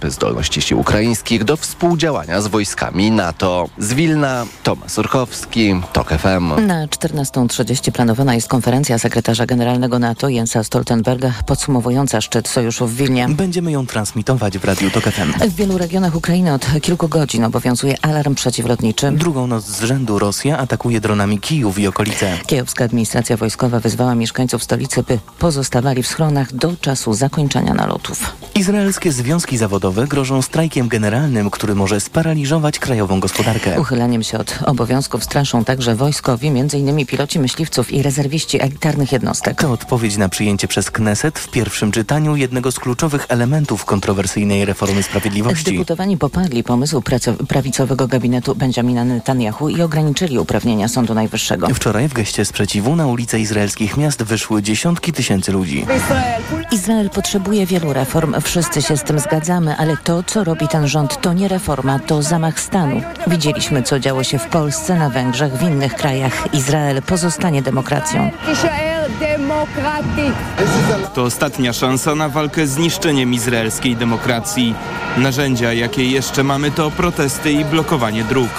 postępy zdolności sił ukraińskich do współdziałania z wojskami NATO. Z Wilna Tomasz Urchowski, TOK FM. Na 14.30 planowana jest konferencja sekretarza generalnego NATO Jensa Stoltenberga podsumowująca szczyt sojuszu w Wilnie. Będziemy ją transmitować w Radiu TOK FM. W wielu regionach Ukrainy od kilku godzin obowiązuje alarm przeciwlotniczy. Drugą noc z rzędu Rosja atakuje dronami Kijów i okolice. Kijowska administracja wojskowa wyzwała mieszkańców stolicy, by pozostawali w schronach do czasu zakończenia nalotów. Izraelskie związki zawodowe grożą strajkiem generalnym, który może sparaliżować krajową gospodarkę. Uchyleniem się od obowiązków straszą także wojskowi, m.in. piloci myśliwców i rezerwiści elitarnych jednostek. To odpowiedź na przyjęcie przez Kneset w pierwszym czytaniu jednego z kluczowych elementów kontrowersyjnej reformy sprawiedliwości. Deputowani poparli pomysł prawicowego gabinetu Benjamina Netanyahu i ograniczyli uprawnienia Sądu Najwyższego. Wczoraj w geście sprzeciwu na ulice izraelskich miast wyszły dziesiątki tysięcy ludzi. Izrael potrzebuje wielu reform, wszyscy się z tym zgadzamy, ale to, co robi ten rząd, to nie reforma, to zamach stanu. Widzieliśmy, co działo się w Polsce, na Węgrzech, w innych krajach. Izrael pozostanie demokracją. To ostatnia szansa na walkę z niszczeniem izraelskiej demokracji. Narzędzia, jakie jeszcze mamy, to protesty i blokowanie dróg.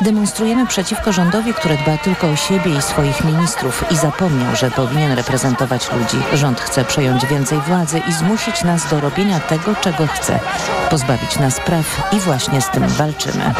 Demonstrujemy przeciwko rządowi, który dba tylko o siebie i swoich ministrów i zapomniał, że powinien reprezentować ludzi. Rząd chce przejąć więcej władzy i zmusić nas do robienia tego, czego chce. Pozbawić nas praw i właśnie z tym walczymy.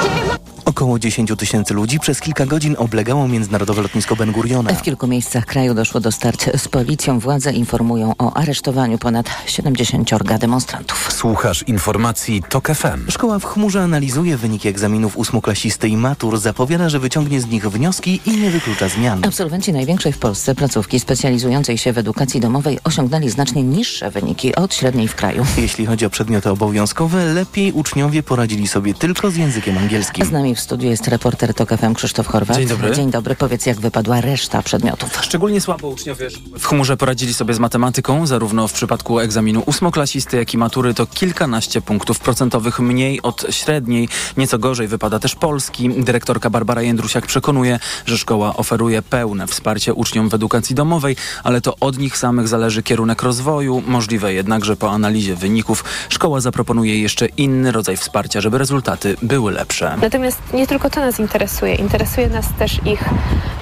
Około 10 tysięcy ludzi przez kilka godzin oblegało międzynarodowe lotnisko Ben Guriona. W kilku miejscach kraju doszło do starć z policją. Władze informują o aresztowaniu ponad 70 demonstrantów. Słuchasz informacji TOK FM. Szkoła w chmurze analizuje wyniki egzaminów ósmoklasisty i matur. Zapowiada, że wyciągnie z nich wnioski i nie wyklucza zmian. Absolwenci największej w Polsce placówki specjalizującej się w edukacji domowej osiągnęli znacznie niższe wyniki od średniej w kraju. Jeśli chodzi o przedmioty obowiązkowe, lepiej uczniowie poradzili sobie tylko z językiem angielskim. Z nami w studiu jest reporter TOK FM Krzysztof Horwat. Dzień dobry. Dzień dobry. Powiedz, jak wypadła reszta przedmiotów. Szczególnie słabo uczniowie w chmurze poradzili sobie z matematyką, zarówno w przypadku egzaminu ósmoklasisty, jak i matury to kilkanaście punktów procentowych mniej od średniej. Nieco gorzej wypada też polski. Dyrektorka Barbara Jędrusiak przekonuje, że szkoła oferuje pełne wsparcie uczniom w edukacji domowej, ale to od nich samych zależy kierunek rozwoju. Możliwe jednak, że po analizie wyników szkoła zaproponuje jeszcze inny rodzaj wsparcia, żeby rezultaty były lepsze. Natomiast nie tylko to nas interesuje. Interesuje nas też ich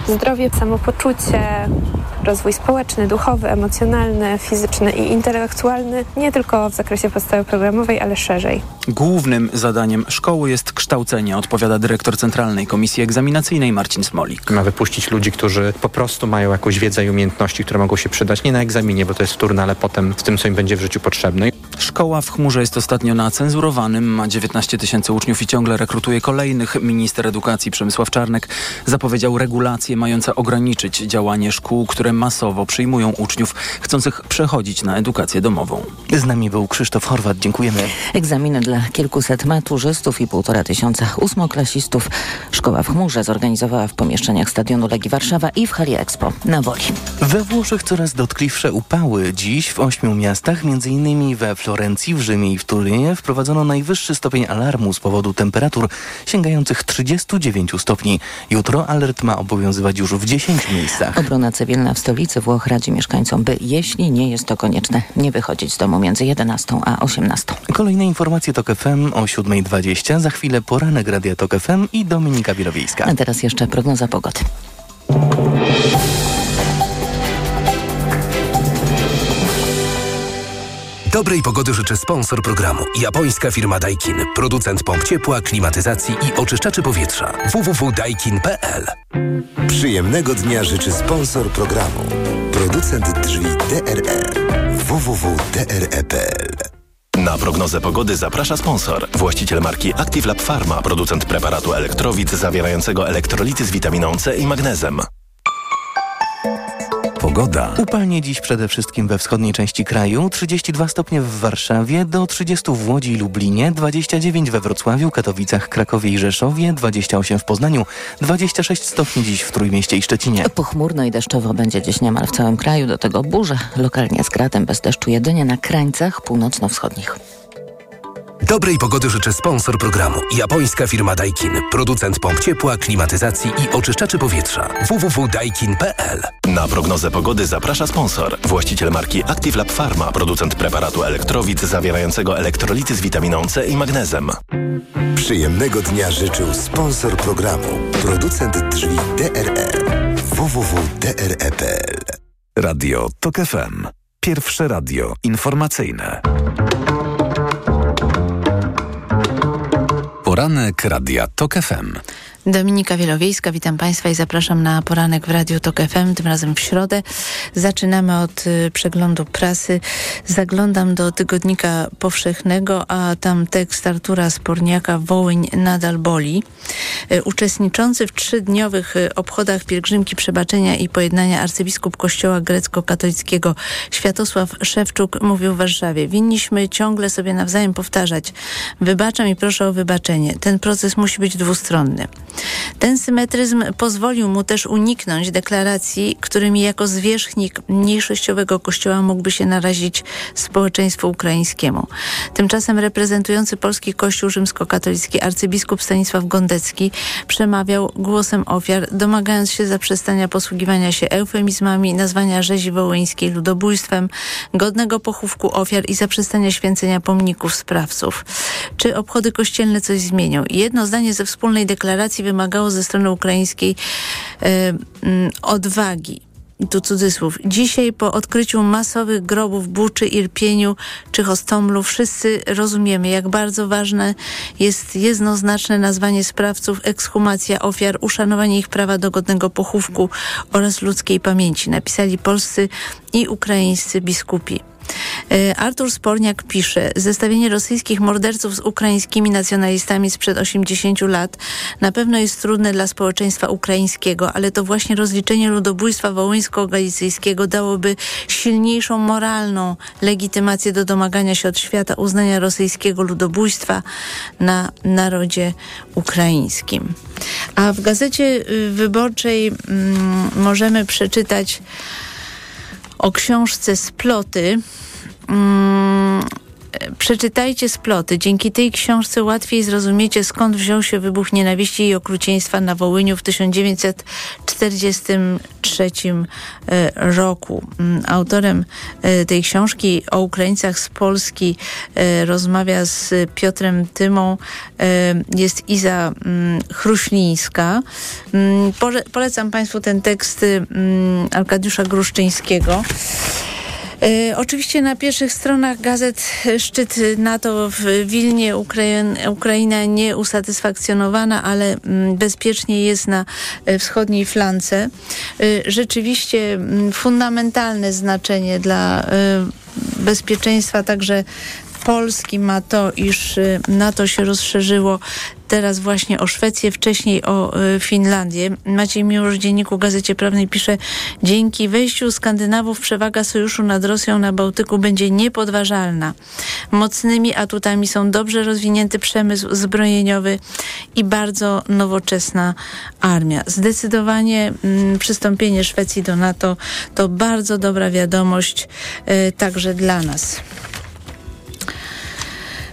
zdrowie, samopoczucie, rozwój społeczny, duchowy, emocjonalny, fizyczny i intelektualny, nie tylko w zakresie podstawy programowej, ale szerzej. Głównym zadaniem szkoły jest kształcenie, odpowiada dyrektor Centralnej Komisji Egzaminacyjnej Marcin Smolik. Ma wypuścić ludzi, którzy po prostu mają jakąś wiedzę i umiejętności, które mogą się przydać nie na egzaminie, bo to jest wtórne, ale potem w tym, co im będzie w życiu potrzebne. Szkoła w chmurze jest ostatnio na cenzurowanym, ma 19 tysięcy uczniów i ciągle rekrutuje kolejnych. Minister edukacji Przemysław Czarnek zapowiedział regulacje mające ograniczyć działanie szkół, które masowo przyjmują uczniów chcących przechodzić na edukację domową. Z nami był Krzysztof Horwat. Dziękujemy. Egzaminy dla kilkuset maturzystów i półtora tysiąca ósmoklasistów szkoła w chmurze zorganizowała w pomieszczeniach stadionu Legii Warszawa i w hali Expo na Woli. We Włoszech coraz dotkliwsze upały. Dziś w ośmiu miastach, m.in. we Florencji, w Rzymie i w Turynie wprowadzono najwyższy stopień alarmu z powodu temperatur sięgających 39 stopni. Jutro alert ma obowiązywać już w 10 miejscach. Obrona cywilna w stolicy Włoch radzi mieszkańcom, by jeśli nie jest to konieczne, nie wychodzić z domu między 11 a 18. Kolejne informacje TOK FM o 7.20. Za chwilę poranek Radia TOK FM i Dominika Birowiejska. A teraz jeszcze prognoza pogody. Dobrej pogody życzy sponsor programu. Japońska firma Daikin. Producent pomp ciepła, klimatyzacji i oczyszczaczy powietrza. www.daikin.pl Przyjemnego dnia życzy sponsor programu. Producent drzwi DRE. www.dre.pl Na prognozę pogody zaprasza sponsor. Właściciel marki Active Lab Pharma. Producent preparatu elektrowid zawierającego elektrolity z witaminą C i magnezem. Pogoda. Upalnie dziś przede wszystkim we wschodniej części kraju, 32 stopnie w Warszawie, do 30 w Łodzi i Lublinie, 29 we Wrocławiu, Katowicach, Krakowie i Rzeszowie, 28 w Poznaniu, 26 stopni dziś w Trójmieście i Szczecinie. Pochmurno i deszczowo będzie dziś niemal w całym kraju, do tego burze, lokalnie z gradem bez deszczu jedynie na krańcach północno-wschodnich. Dobrej pogody życzy sponsor programu. Japońska firma Daikin. Producent pomp ciepła, klimatyzacji i oczyszczaczy powietrza. www.daikin.pl Na prognozę pogody zaprasza sponsor. Właściciel marki Active Lab Pharma, producent preparatu elektrowid zawierającego elektrolity z witaminą C i magnezem. Przyjemnego dnia życzył sponsor programu, producent drzwi DRE www.dre.pl Radio TOK FM. Pierwsze radio informacyjne. Poranek Radia TOK FM. Dominika Wielowiejska, witam Państwa i zapraszam na poranek w Radiu Tok FM, tym razem w środę. Zaczynamy od y, przeglądu prasy. Zaglądam do Tygodnika Powszechnego, a tam tekst Artura Sporniaka Wołyń nadal boli. Y, uczestniczący w trzydniowych y, obchodach pielgrzymki przebaczenia i pojednania arcybiskup kościoła grecko-katolickiego Światosław Szewczuk mówił w Warszawie. Winniśmy ciągle sobie nawzajem powtarzać wybaczam i proszę o wybaczenie. Ten proces musi być dwustronny. Ten symetryzm pozwolił mu też uniknąć deklaracji, którymi jako zwierzchnik mniejszościowego kościoła mógłby się narazić społeczeństwu ukraińskiemu. Tymczasem reprezentujący polski kościół rzymskokatolicki arcybiskup Stanisław Gondecki przemawiał głosem ofiar, domagając się zaprzestania posługiwania się eufemizmami, nazwania rzezi wołyńskiej ludobójstwem, godnego pochówku ofiar i zaprzestania święcenia pomników sprawców. Czy obchody kościelne coś zmienią? Jedno zdanie ze wspólnej deklaracji wymagało ze strony ukraińskiej e, odwagi tu cudzysłów. Dzisiaj po odkryciu masowych grobów Buczy, Irpieniu czy Hostomlu wszyscy rozumiemy, jak bardzo ważne jest jednoznaczne nazwanie sprawców, ekshumacja ofiar, uszanowanie ich prawa do godnego pochówku oraz ludzkiej pamięci. Napisali polscy i ukraińscy biskupi. E, Artur Sporniak pisze, zestawienie rosyjskich morderców z ukraińskimi nacjonalistami sprzed 80 lat na pewno jest trudne dla społeczeństwa ukraińskiego, ale to właśnie rozliczenie ludobójstwa wołyńsko-galicyjskiego dałoby silniejszą moralną legitymację do domagania się od świata uznania rosyjskiego ludobójstwa na narodzie ukraińskim. A w gazecie y, wyborczej mm, możemy przeczytać o książce Sploty. Mm, przeczytajcie sploty. Dzięki tej książce łatwiej zrozumiecie, skąd wziął się wybuch nienawiści i okrucieństwa na Wołyniu w 1943 e, roku. Mm, autorem e, tej książki o Ukraińcach z Polski e, rozmawia z Piotrem Tymą. Jest Iza mm, Chruślińska. Mm, polecam Państwu ten tekst Arkadiusza Gruszczyńskiego. E, oczywiście na pierwszych stronach gazet szczyt NATO w Wilnie, Ukraina nieusatysfakcjonowana, ale mm, bezpiecznie jest na e, wschodniej flance. E, rzeczywiście mm, fundamentalne znaczenie dla bezpieczeństwa także Polski ma to, iż NATO się rozszerzyło teraz właśnie o Szwecję, wcześniej o y, Finlandię. Maciej Miłosz w Dzienniku Gazecie Prawnej pisze dzięki wejściu Skandynawów przewaga sojuszu nad Rosją na Bałtyku będzie niepodważalna. Mocnymi atutami są dobrze rozwinięty przemysł zbrojeniowy i bardzo nowoczesna armia. Zdecydowanie mm, przystąpienie Szwecji do NATO to bardzo dobra wiadomość y, także dla nas.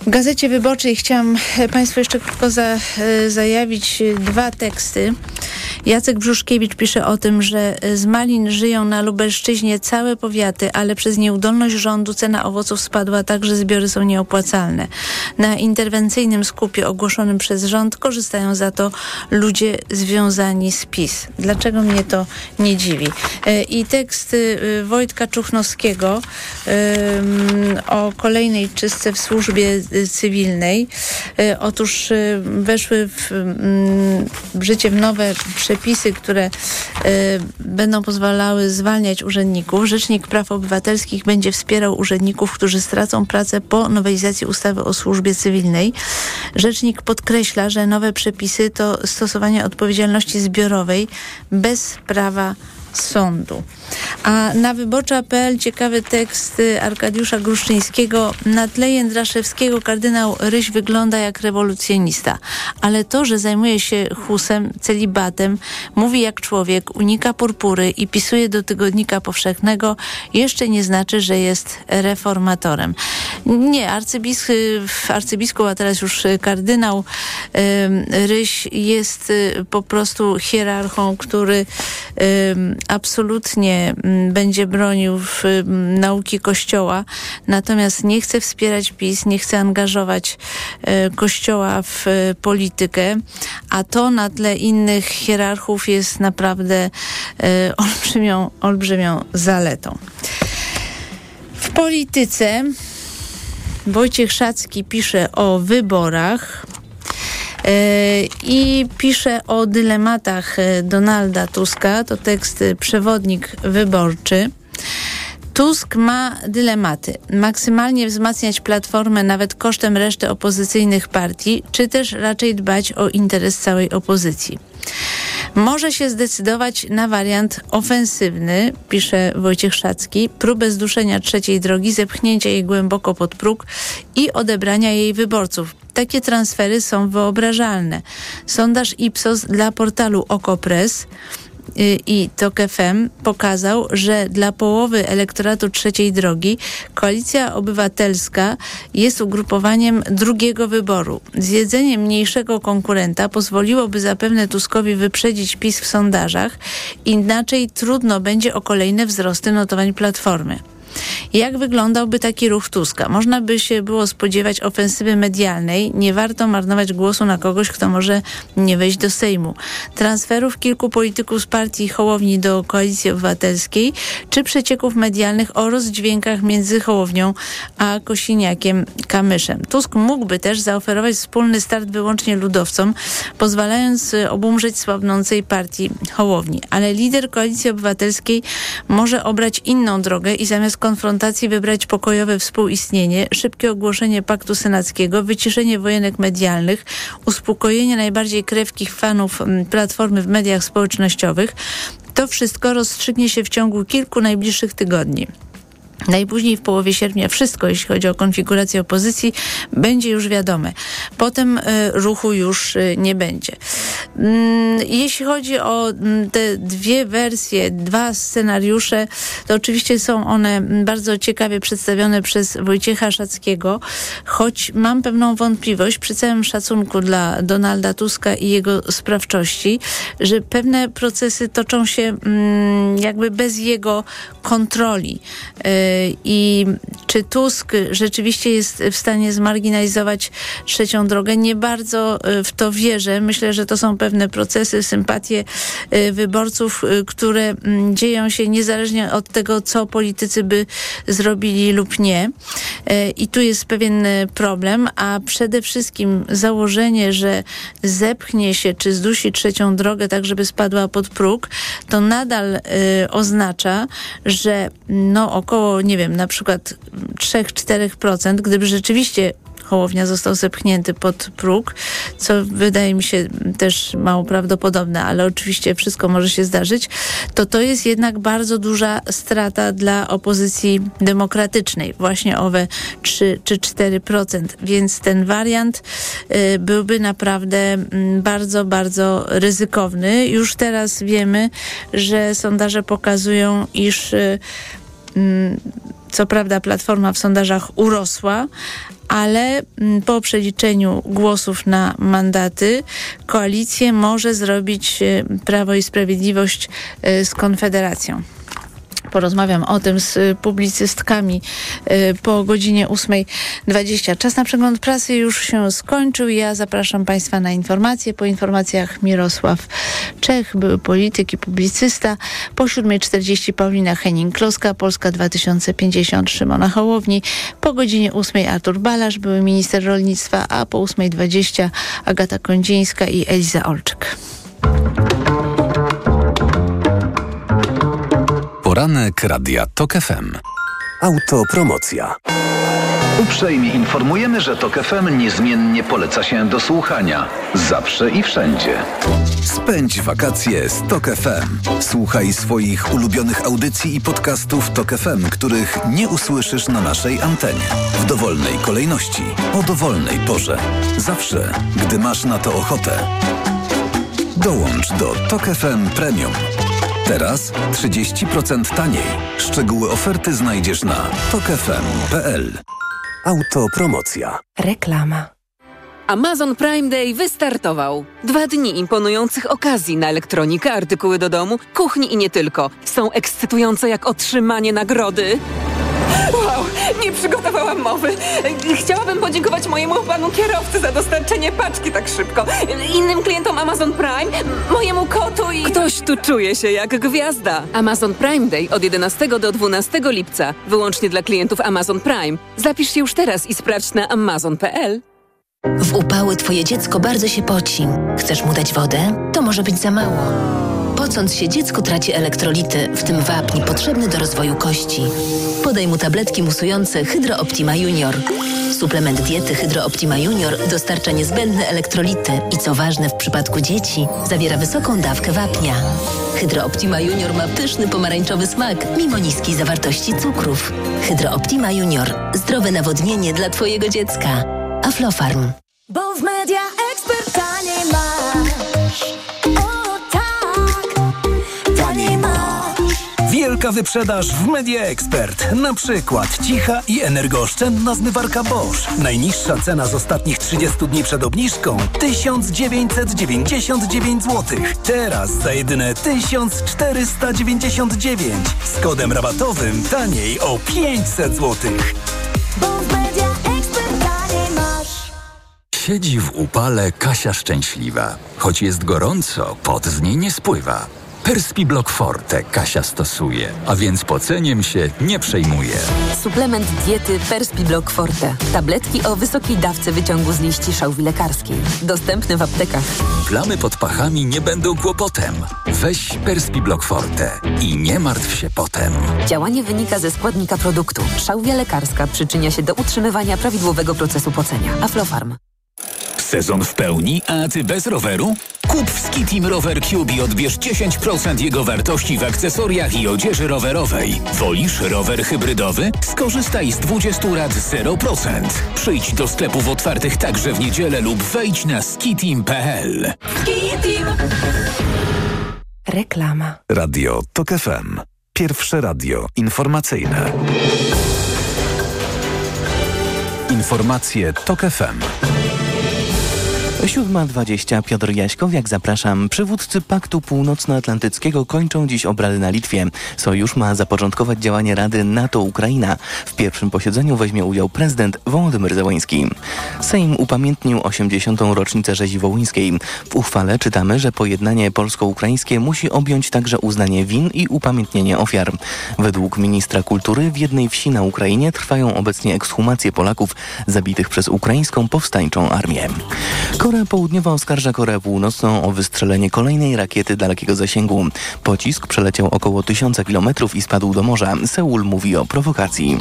W Gazecie Wyborczej chciałam Państwu jeszcze krótko za, e, zajawić dwa teksty. Jacek Brzuszkiewicz pisze o tym, że z malin żyją na Lubelszczyźnie całe powiaty, ale przez nieudolność rządu cena owoców spadła tak, że zbiory są nieopłacalne. Na interwencyjnym skupie ogłoszonym przez rząd korzystają za to ludzie związani z PiS. Dlaczego mnie to nie dziwi? E, I tekst e, Wojtka Czuchnowskiego o kolejnej czystce w służbie cywilnej. E, otóż weszły w, w życie nowe przepisy, które y, będą pozwalały zwalniać urzędników. Rzecznik Praw Obywatelskich będzie wspierał urzędników, którzy stracą pracę po nowelizacji ustawy o służbie cywilnej. Rzecznik podkreśla, że nowe przepisy to stosowanie odpowiedzialności zbiorowej bez prawa sądu. A na wyborcza.pl ciekawy tekst Arkadiusza Gruszczyńskiego. Na tle Jędraszewskiego kardynał Ryś wygląda jak rewolucjonista. Ale to, że zajmuje się chusem, celibatem, mówi jak człowiek, unika purpury i pisuje do tygodnika powszechnego, jeszcze nie znaczy, że jest reformatorem. Nie, arcybiskup, arcybiskup a teraz już kardynał Ryś jest y, po prostu hierarchą, który absolutnie mm, będzie bronił w nauki Kościoła, natomiast nie chce wspierać PiS, nie chce angażować y, Kościoła w y, politykę, a to na tle innych hierarchów jest naprawdę olbrzymią, olbrzymią zaletą. W polityce Wojciech Szacki pisze o wyborach e, i pisze o dylematach e, Donalda Tuska. To tekst e, przewodnik wyborczy. Tusk ma dylematy. Maksymalnie wzmacniać platformę nawet kosztem reszty opozycyjnych partii, czy też raczej dbać o interes całej opozycji. Może się zdecydować na wariant ofensywny, pisze Wojciech Szacki, próbę zduszenia trzeciej drogi, zepchnięcia jej głęboko pod próg i odebrania jej wyborców. Takie transfery są wyobrażalne. Sondaż Ipsos dla portalu Okopres Y, i TOK FM pokazał, że dla połowy elektoratu trzeciej drogi Koalicja Obywatelska jest ugrupowaniem drugiego wyboru. Zjedzenie mniejszego konkurenta pozwoliłoby zapewne Tuskowi wyprzedzić PiS w sondażach, inaczej trudno będzie o kolejne wzrosty notowań Platformy. Jak wyglądałby taki ruch Tuska? Można by się było spodziewać ofensywy medialnej. Nie warto marnować głosu na kogoś, kto może nie wejść do Sejmu. Transferów kilku polityków z partii Hołowni do Koalicji Obywatelskiej, czy przecieków medialnych o rozdźwiękach między Hołownią a Kosiniakiem Kamyszem. Tusk mógłby też zaoferować wspólny start wyłącznie ludowcom, pozwalając obumrzeć słabnącej partii Hołowni. Ale lider Koalicji Obywatelskiej może obrać inną drogę i zamiast konfrontacji wybrać pokojowe współistnienie, szybkie ogłoszenie paktu senackiego, wyciszenie wojenek medialnych, uspokojenie najbardziej krewkich fanów mm, Platformy w mediach społecznościowych. To wszystko rozstrzygnie się w ciągu kilku najbliższych tygodni. Najpóźniej w połowie sierpnia wszystko, jeśli chodzi o konfigurację opozycji, będzie już wiadome. Potem y, ruchu już y, nie będzie. Mm, jeśli chodzi o mm, te dwie wersje, dwa scenariusze, to oczywiście są one bardzo ciekawie przedstawione przez Wojciecha Szackiego, choć mam pewną wątpliwość przy całym szacunku dla Donalda Tuska i jego sprawczości, że pewne procesy toczą się mm, jakby bez jego kontroli. I czy Tusk rzeczywiście jest w stanie zmarginalizować trzecią drogę? Nie bardzo e, w to wierzę. Myślę, że to są pewne procesy, sympatie e, wyborców, e, które mm, dzieją się niezależnie od tego, co politycy by zrobili lub nie. I tu jest pewien problem, a przede wszystkim założenie, że zepchnie się czy zdusi trzecią drogę tak, żeby spadła pod próg, to nadal oznacza, że no około nie wiem, na przykład 3-4%, gdyby rzeczywiście Hołownia został zepchnięty pod próg, co wydaje mi się też mało prawdopodobne, ale oczywiście wszystko może się zdarzyć, to to jest jednak bardzo duża strata dla opozycji demokratycznej, właśnie owe 3 czy 4%, więc ten wariant y, byłby naprawdę y, bardzo, bardzo ryzykowny. Już teraz wiemy, że sondaże pokazują, iż y, Mm, co prawda Platforma w sondażach urosła, ale mm, po przeliczeniu głosów na mandaty koalicję może zrobić y, Prawo i Sprawiedliwość y, z Konfederacją porozmawiam o tym z publicystkami y, po godzinie 8.20. Czas na przegląd prasy już się skończył. Ja zapraszam Państwa na informacje. Po informacjach Mirosław Czech, były polityk i publicysta. Po 7.40 Paulina Henning-Kloska, Polska 2050 Szymona Hołowni. Po godzinie 8 Artur Balasz, były minister rolnictwa, a po 8.20 Agata Kondzińska i Eliza Olczyk. Poranek Radia TOK FM. Autopromocja. Uprzejmie informujemy, że TOK FM niezmiennie poleca się do słuchania. Zawsze i wszędzie. Spędź wakacje z TOK FM. Słuchaj swoich ulubionych audycji i podcastów TOK FM, których nie usłyszysz na naszej antenie. W dowolnej kolejności, o dowolnej porze. Zawsze, gdy masz na to ochotę. Dołącz do TOK FM Premium. Teraz 30% taniej. Szczegóły oferty znajdziesz na tokefm.pl. Autopromocja. Reklama. Amazon Prime Day wystartował. Dwa dni imponujących okazji na elektronikę, artykuły do domu, kuchni i nie tylko. Są ekscytujące jak otrzymanie nagrody. Wow, nie przygotowałam mowy. Chciałabym podziękować mojemu panu kierowcy za dostarczenie paczki tak szybko. Innym klientom Amazon Prime, mojemu kotu i... Ktoś tu czuje się jak gwiazda. Amazon Prime Day od 11 do 12 lipca. Wyłącznie dla klientów Amazon Prime. Zapisz się już teraz i sprawdź na amazon.pl. W upały twoje dziecko bardzo się poci. Chcesz mu dać wodę? To może być za mało. Pocąc się, dziecko traci elektrolity, w tym wapń potrzebny do rozwoju kości. Podaj mu tabletki musujące Hydro Optima Junior. Suplement diety Hydro Optima Junior dostarcza niezbędne elektrolity i co ważne w przypadku dzieci, zawiera wysoką dawkę wapnia. Hydro Optima Junior ma pyszny pomarańczowy smak, mimo niskiej zawartości cukrów. Hydro Optima Junior. Zdrowe nawodnienie dla Twojego dziecka. Aflofarm. Bo w media Wielka wyprzedaż w Media Expert. Na przykład cicha i energooszczędna zmywarka Bosch. Najniższa cena z ostatnich 30 dni przed obniżką 1999 zł. Teraz za jedyne 1499. Z kodem rabatowym taniej o 500 zł. Bo w media ekspert taniej masz. Siedzi w upale Kasia szczęśliwa. Choć jest gorąco, pot z niej nie spływa. Perspi Block Forte Kasia stosuje, a więc poceniem się nie przejmuje. Suplement diety Perspi Block Forte. Tabletki o wysokiej dawce wyciągu z liści szałwi lekarskiej. Dostępne w aptekach. Plamy pod pachami nie będą kłopotem. Weź Perspi Block Forte i nie martw się potem. Działanie wynika ze składnika produktu. Szałwia lekarska przyczynia się do utrzymywania prawidłowego procesu pocenia. Aflofarm. Sezon w pełni, a ty bez roweru? Kup w Skitim Rower Cube i odbierz 10% jego wartości w akcesoriach i odzieży rowerowej. Wolisz rower hybrydowy? Skorzystaj z 20 lat 0%. Przyjdź do sklepów otwartych także w niedzielę lub wejdź na skitim.pl. Reklama. Radio TOK FM. Pierwsze radio informacyjne. Informacje TOK FM. 7.20 Piotr Jaśkowiak, zapraszam. Przywódcy Paktu Północnoatlantyckiego kończą dziś obrady na Litwie. Sojusz ma zapoczątkować działanie Rady NATO-Ukraina. W pierwszym posiedzeniu weźmie udział prezydent Wołodymyr Zełański. Sejm upamiętnił 80. rocznicę rzezi wołyńskiej. W uchwale czytamy, że pojednanie polsko-ukraińskie musi objąć także uznanie win i upamiętnienie ofiar. Według ministra kultury w jednej wsi na Ukrainie trwają obecnie ekshumacje Polaków zabitych przez ukraińską powstańczą armię. Korea Południowa oskarża Koreę Północną o wystrzelenie kolejnej rakiety dalekiego zasięgu. Pocisk przeleciał około 1000 km i spadł do morza. Seul mówi o prowokacji.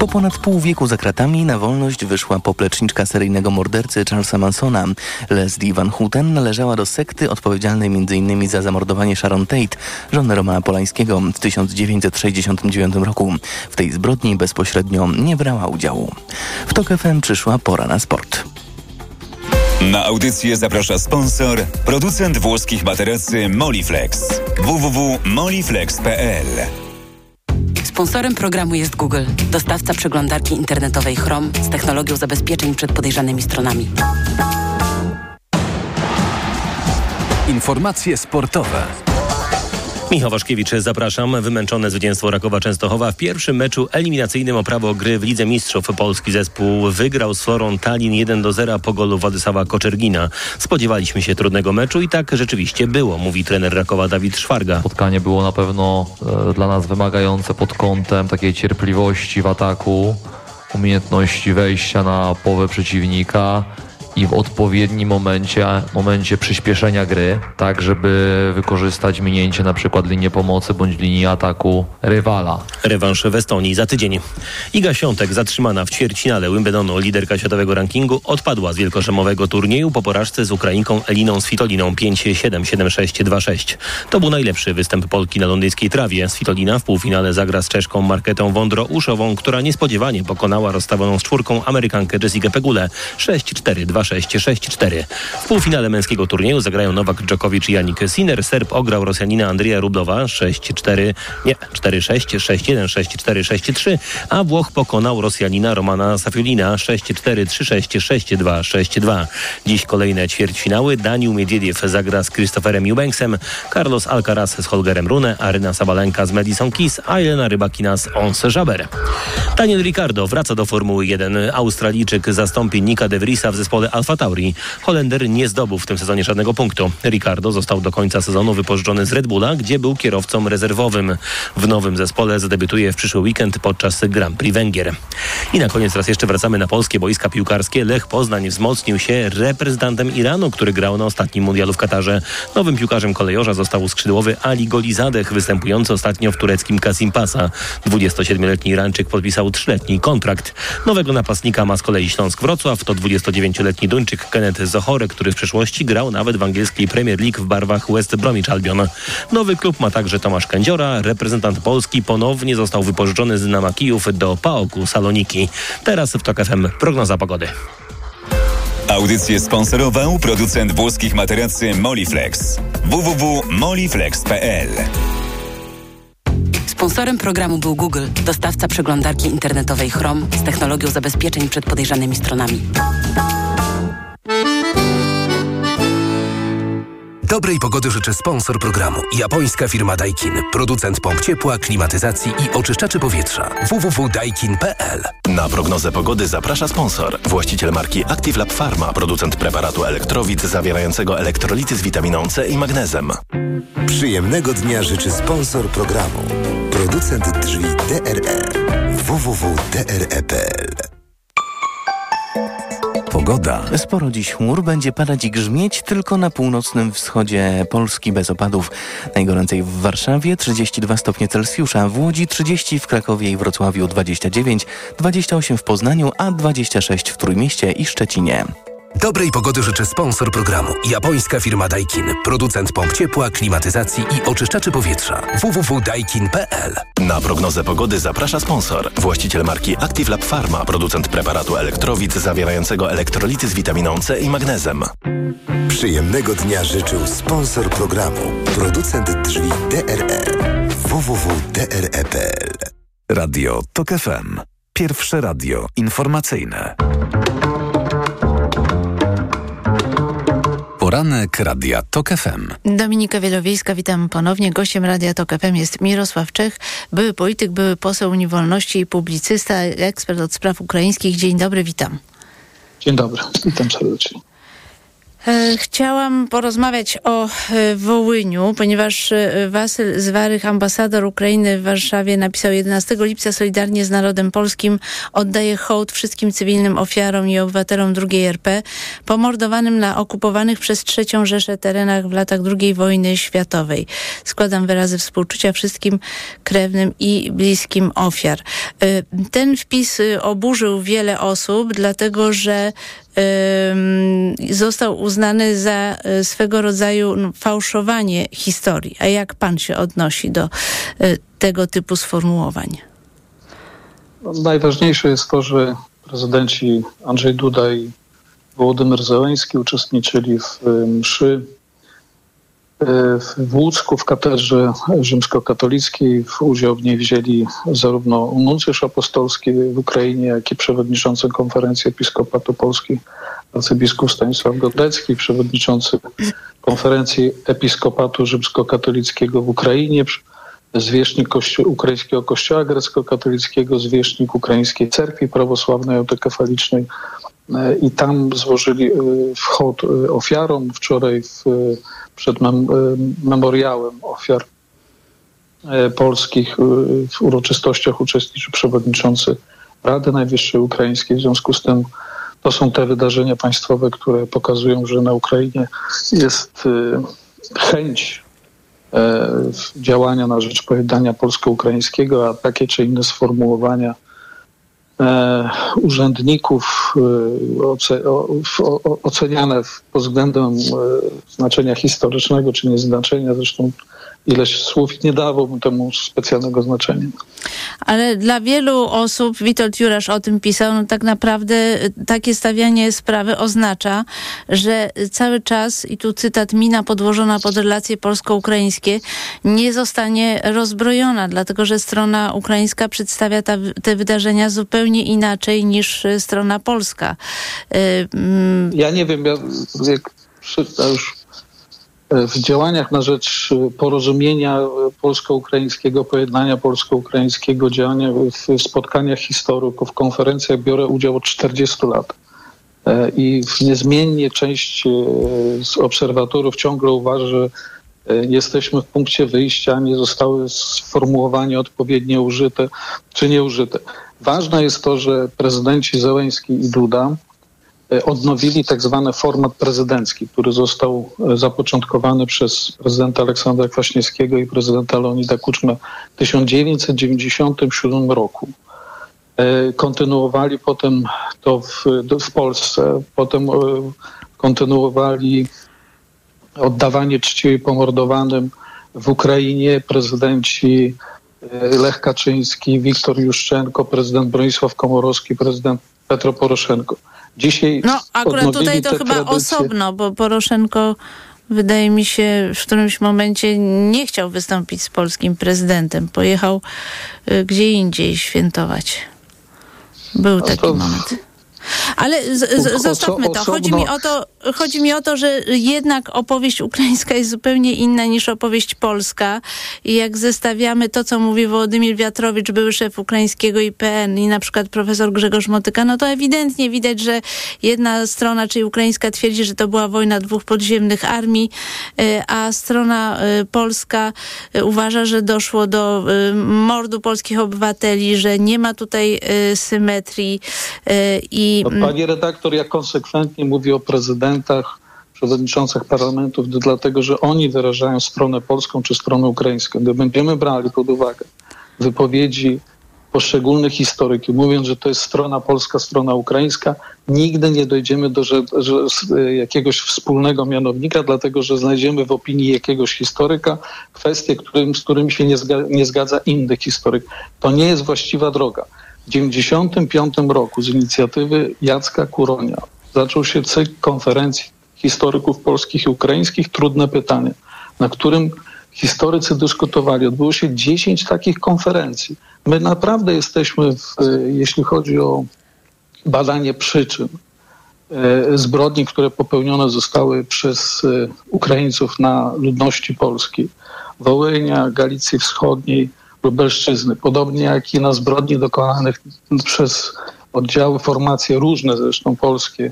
Po ponad pół wieku za kratami na wolność wyszła popleczniczka seryjnego mordercy Charlesa Mansona. Leslie Van Houten należała do sekty odpowiedzialnej m.in. za zamordowanie Sharon Tate, żony Romana Polańskiego w 1969 roku. W tej zbrodni bezpośrednio nie brała udziału. W TOK FM przyszła pora na sport. Na audycję zaprasza sponsor, producent włoskich materacy Moliflex. www.moliflex.pl Sponsorem programu jest Google, dostawca przeglądarki internetowej Chrome z technologią zabezpieczeń przed podejrzanymi stronami. Informacje sportowe. Michał Waszkiewicz, zapraszam. Wymęczone zwycięstwo Rakowa Częstochowa w pierwszym meczu eliminacyjnym o prawo gry w Lidze Mistrzów. Polski zespół wygrał z Florą Tallin 1 do 0 po golu Władysława Koczergina. Spodziewaliśmy się trudnego meczu i tak rzeczywiście było, mówi trener Rakowa Dawid Szwarga. Spotkanie było na pewno e, dla nas wymagające pod kątem takiej cierpliwości w ataku, umiejętności wejścia na połowę przeciwnika i w odpowiednim momencie, momencie przyspieszenia gry, tak żeby wykorzystać minięcie na przykład linii pomocy bądź linii ataku rywala. Rewanż w Estonii za tydzień. Iga Świątek zatrzymana w ćwierćfinale Wimbledonu, liderka światowego rankingu, odpadła z wielkoszemowego turnieju po porażce z Ukrainką Eliną Svitoliną 5-7, 7-6, 2-6. To był najlepszy występ Polki na londyńskiej trawie. Svitolina w półfinale zagra z Czeszką Marketą Wondro-Uszową, która niespodziewanie pokonała rozstawioną z czwórką Amerykankę Jessica Pegulę 6-4, 2 2-6, 6-4. W półfinale męskiego turnieju zagrają Nowak Dżokowicz i Janik Sinner. Serb ograł Rosjanina Andrija Rublowa 6-4, nie, 4-6, 6-1, 6-4, 6-3, a Włoch pokonał Rosjanina Romana Safiulina 6-4, 3-6, 6-2, 6-2. Dziś kolejne ćwierćfinały. Daniel Miedwiediew zagra z Christopherem Eubanksem, Carlos Alcaraz z Holgerem Rune, Aryna Sabalenka z Madison Keys, a Elena Rybakina z Ons Jaber. Daniel Ricardo wraca do Formuły 1. Australijczyk zastąpi Nika De Vriesa w zespole Alfa Tauri. Holender nie zdobył w tym sezonie żadnego punktu. Ricardo został do końca sezonu wypożyczony z Red Bulla, gdzie był kierowcą rezerwowym. W nowym zespole zadebiutuje w przyszły weekend podczas Grand Prix Węgier. I na koniec raz jeszcze wracamy na polskie boiska piłkarskie. Lech Poznań wzmocnił się reprezentantem Iranu, który grał na ostatnim mundialu w Katarze. Nowym piłkarzem kolejorza został skrzydłowy Ali Golizadeh, występujący ostatnio w tureckim Kasim Pasa. 27-letni Irańczyk podpisał trzyletni kontrakt. Nowego napastnika ma z kolei Śląsk Wrocław. To 29-letni Duńczyk Kenneth Zohore, który w przeszłości grał nawet w angielskiej Premier League w barwach West Bromwich Albion. Nowy klub ma także Tomasz Kędziora. Reprezentant Polski ponownie został wypożyczony z Dynama Kijów do PAOK-u Saloniki. Teraz w TOK FM prognoza pogody. Audycję sponsorował producent włoskich materacy Moliflex. www.moliflex.pl Sponsorem programu był Google, dostawca przeglądarki internetowej Chrome z technologią zabezpieczeń przed podejrzanymi stronami. Dobrej pogody życzę sponsor programu. Japońska firma Daikin. Producent pomp ciepła, klimatyzacji i oczyszczaczy powietrza. www.daikin.pl Na prognozę pogody zaprasza sponsor. Właściciel marki Active Lab Pharma, producent preparatu elektrowid zawierającego elektrolity z witaminą C i magnezem. Przyjemnego dnia życzy sponsor programu. Producent drzwi DRE. www.dre.pl Pogoda. Sporo dziś chmur, będzie padać i grzmieć tylko na północnym wschodzie Polski bez opadów. Najgoręcej w Warszawie 32 stopnie Celsjusza, w Łodzi 30, w Krakowie i Wrocławiu 29, 28 w Poznaniu, a 26 w Trójmieście i Szczecinie. Dobrej pogody życzę sponsor programu. Japońska firma Daikin. Producent pomp ciepła, klimatyzacji i oczyszczaczy powietrza. www.daikin.pl Na prognozę pogody zaprasza sponsor. Właściciel marki Active Lab Pharma, producent preparatu elektrowid zawierającego elektrolity z witaminą C i magnezem. Przyjemnego dnia życzył sponsor programu. Producent drzwi DRE. www.dre.pl Radio TOK FM. Pierwsze radio informacyjne. Poranek Radia TOK FM. Dominika Wielowiejska, witam ponownie. Gościem Radia Tok FM jest Mirosław Czech, były polityk, były poseł Unii Wolności i publicysta, ekspert od spraw ukraińskich. Dzień dobry, witam. Dzień dobry, witam serdecznie. E, Chciałam porozmawiać o e, Wołyniu, ponieważ e, Wasyl Zwarych, ambasador Ukrainy w Warszawie, napisał 11 lipca solidarnie z narodem polskim oddaje hołd wszystkim cywilnym ofiarom i obywatelom II RP pomordowanym na okupowanych przez III Rzeszę terenach w latach II wojny światowej. Składam wyrazy współczucia wszystkim krewnym i bliskim ofiar. Ten wpis oburzył wiele osób, dlatego że został uznany za y, swego rodzaju no, fałszowanie historii. A jak pan się odnosi do y, tego typu sformułowań? No, Najważniejsze jest to, że prezydenci Andrzej Duda i Wołodymyr Zełenski uczestniczyli w y, mszy w Łódzku w katedrze rzymskokatolickiej. W udział w niej wzięli zarówno nuncjusz apostolski w Ukrainie, jak i przewodniczący konferencji Episkopatu Polski arcybiskup Stanisław Godecki, przewodniczący konferencji Episkopatu Rzymskokatolickiego w Ukrainie, zwierzchnik kościo- ukraińskiego kościoła grecko-katolickiego, zwierzchnik ukraińskiej cerkwi prawosławnej autokefalicznej i tam złożyli e, w hołd e, ofiarom. Wczoraj w, przed mem, memoriałem ofiar polskich w uroczystościach uczestniczył przewodniczący Rady Najwyższej Ukraińskiej. W związku z tym to są te wydarzenia państwowe, które pokazują, że na Ukrainie jest chęć działania na rzecz pojednania polsko-ukraińskiego, a takie czy inne sformułowania e, urzędników e, o, o, oceniane pod względem e, znaczenia historycznego czy nieznaczenia. Zresztą ileś słów nie dawałbym temu specjalnego znaczenia. Ale dla wielu osób, Witold Jurasz o tym pisał, no tak naprawdę y, takie stawianie sprawy oznacza, że cały czas, i tu cytat, mina podłożona pod relacje polsko-ukraińskie nie zostanie rozbrojona, dlatego że strona ukraińska przedstawia ta, te wydarzenia zupełnie inaczej niż y, strona polska. Y, mm, Ja nie wiem, ja, jak już w działaniach na rzecz e, porozumienia e, polsko-ukraińskiego, pojednania polsko-ukraińskiego, działania w, w spotkaniach historyków, konferencjach biorę udział od 40 lat. E, I w- niezmiennie część z obserwatorów ciągle uważa, że jesteśmy w punkcie wyjścia, nie zostały sformułowania odpowiednio użyte czy nieużyte. Ważne jest to, że prezydenci Zełenski i Duda odnowili tak zwany format prezydencki, który został e, zapoczątkowany przez prezydenta Aleksandra Kwaśniewskiego i prezydenta Leonida Kuczmę w 1997 roku. E, Kontynuowali potem to w, w Polsce, potem e, kontynuowali oddawanie czci pomordowanym w Ukrainie prezydenci e, Lech Kaczyński, Wiktor Juszczenko, prezydent Bronisław Komorowski, prezydent Petro Poroszenko. Dzisiaj No, akurat tutaj to chyba tradycje. osobno, bo Poroszenko wydaje mi się w którymś momencie nie chciał wystąpić z polskim prezydentem. Pojechał y, gdzie indziej świętować. Był taki moment. Ale z, z, zostawmy to. Chodzi mi, o to. Chodzi mi o to, że jednak opowieść ukraińska jest zupełnie inna niż opowieść polska. I jak zestawiamy to, co mówi Wołodymir Wiatrowicz, były szef ukraińskiego IPN i na przykład profesor Grzegorz Motyka, no to ewidentnie widać, że jedna strona, czyli ukraińska, twierdzi, że to była wojna dwóch podziemnych armii, y, a strona y, polska y, uważa, że doszło do mordu polskich obywateli, że nie ma tutaj symetrii i No, pani redaktor, ja konsekwentnie mówię o prezydentach, przewodniczących parlamentów, dlatego że oni wyrażają stronę polską czy stronę ukraińską. Gdy będziemy brali pod uwagę wypowiedzi poszczególnych historyków, mówiąc, że to jest strona polska, strona ukraińska, nigdy nie dojdziemy do że, że, s- jakiegoś wspólnego mianownika, dlatego że znajdziemy w opinii jakiegoś historyka kwestie, którym, z którymi się nie, zga, nie zgadza inny historyk. To nie jest właściwa droga. W 1995 roku z inicjatywy Jacka Kuronia zaczął się cykl konferencji historyków polskich i ukraińskich Trudne Pytanie, na którym historycy dyskutowali. Odbyło się 10 takich konferencji. My naprawdę jesteśmy, w, e, jeśli chodzi o badanie przyczyn e, zbrodni, które popełnione zostały przez e, Ukraińców na ludności polskiej, Wołynia, Galicji Wschodniej, Lubelszczyzny, podobnie jak i na zbrodni dokonanych przez oddziały, formacje różne zresztą polskie e,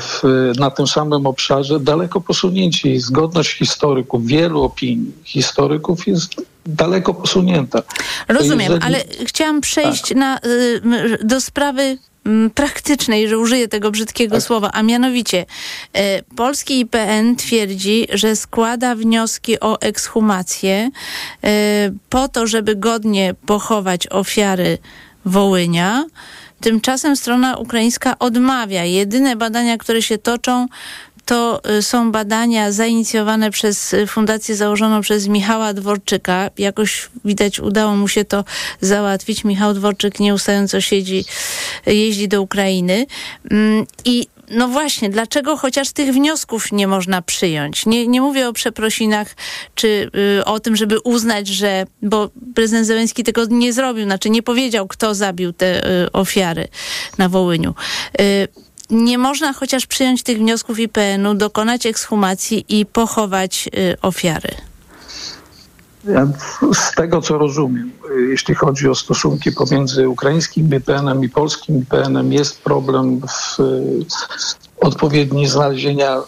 w, na tym samym obszarze, daleko posunięci. I Zgodność historyków, wielu opinii historyków jest daleko posunięta. Rozumiem, jeżeli- ale chciałam przejść na, y, do sprawy mm, praktycznej, że użyję tego brzydkiego słowa, a mianowicie e, polski IPN twierdzi, że składa wnioski o ekshumację e, po to, żeby godnie pochować ofiary Wołynia. Tymczasem strona ukraińska odmawia. Jedyne badania, które się toczą, to y, są badania zainicjowane przez y, fundację założoną przez Michała Dworczyka. Jakoś widać udało mu się to załatwić. Michał Dworczyk nieustająco siedzi, jeździ do Ukrainy. Mm, I no właśnie, dlaczego chociaż tych wniosków nie można przyjąć? Nie, nie mówię o przeprosinach, czy y, o tym, żeby uznać, że, bo prezydent Zełenski tego nie zrobił, znaczy nie powiedział, kto zabił te y, ofiary na Wołyniu. Y, nie można chociaż przyjąć tych wniosków IPN-u, dokonać ekshumacji i pochować y, ofiary. Z tego, co rozumiem, jeśli chodzi o stosunki pomiędzy ukraińskim IPN-em i polskim IPN-em, jest problem w odpowiedni znalezienia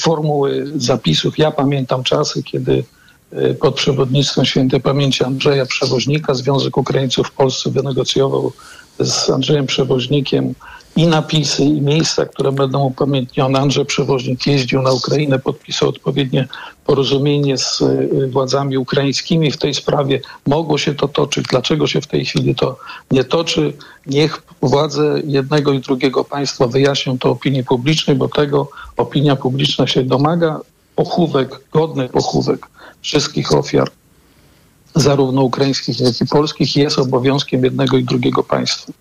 formuły zapisów. Ja pamiętam czasy, kiedy y, pod przewodnictwem świętej pamięci Andrzeja Przewoźnika Związek Ukraińców w Polsce wynegocjował z Andrzejem Przewoźnikiem i napisy, i miejsca, które będą upamiętnione. Andrzej Przewoźnik jeździł na Ukrainę, podpisał odpowiednie porozumienie z y, władzami ukraińskimi w tej sprawie. Mogło się to toczyć. Dlaczego się w tej chwili to nie toczy? Niech władze jednego i drugiego państwa wyjaśnią to opinii publicznej, bo tego opinia publiczna się domaga. pochówek, godny pochówek wszystkich ofiar, zarówno ukraińskich, jak i polskich, jest obowiązkiem jednego i drugiego państwa.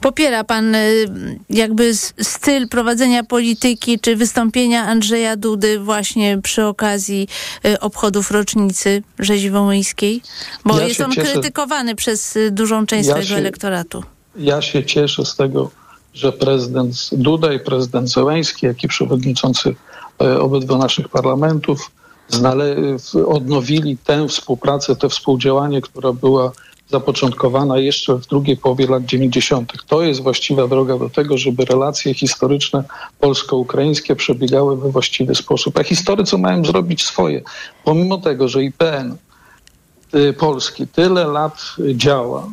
Popiera pan y, jakby styl prowadzenia polityki czy wystąpienia Andrzeja Dudy właśnie przy okazji y, obchodów rocznicy rzezi wołyńskiej? Bo Ja jest on cieszę- krytykowany przez y, dużą część Ja swojego się- elektoratu. Ja się cieszę z tego, że prezydent Duda i prezydent Zełęński, jak i przewodniczący e, obydwu naszych parlamentów znale- odnowili tę współpracę, tę współdziałanie, która była zapoczątkowana jeszcze w drugiej połowie lat 90. To jest właściwa droga do tego, żeby relacje historyczne polsko-ukraińskie przebiegały we właściwy sposób. A historycy mają zrobić swoje. Pomimo tego, że IPN y, Polski tyle lat y, działa,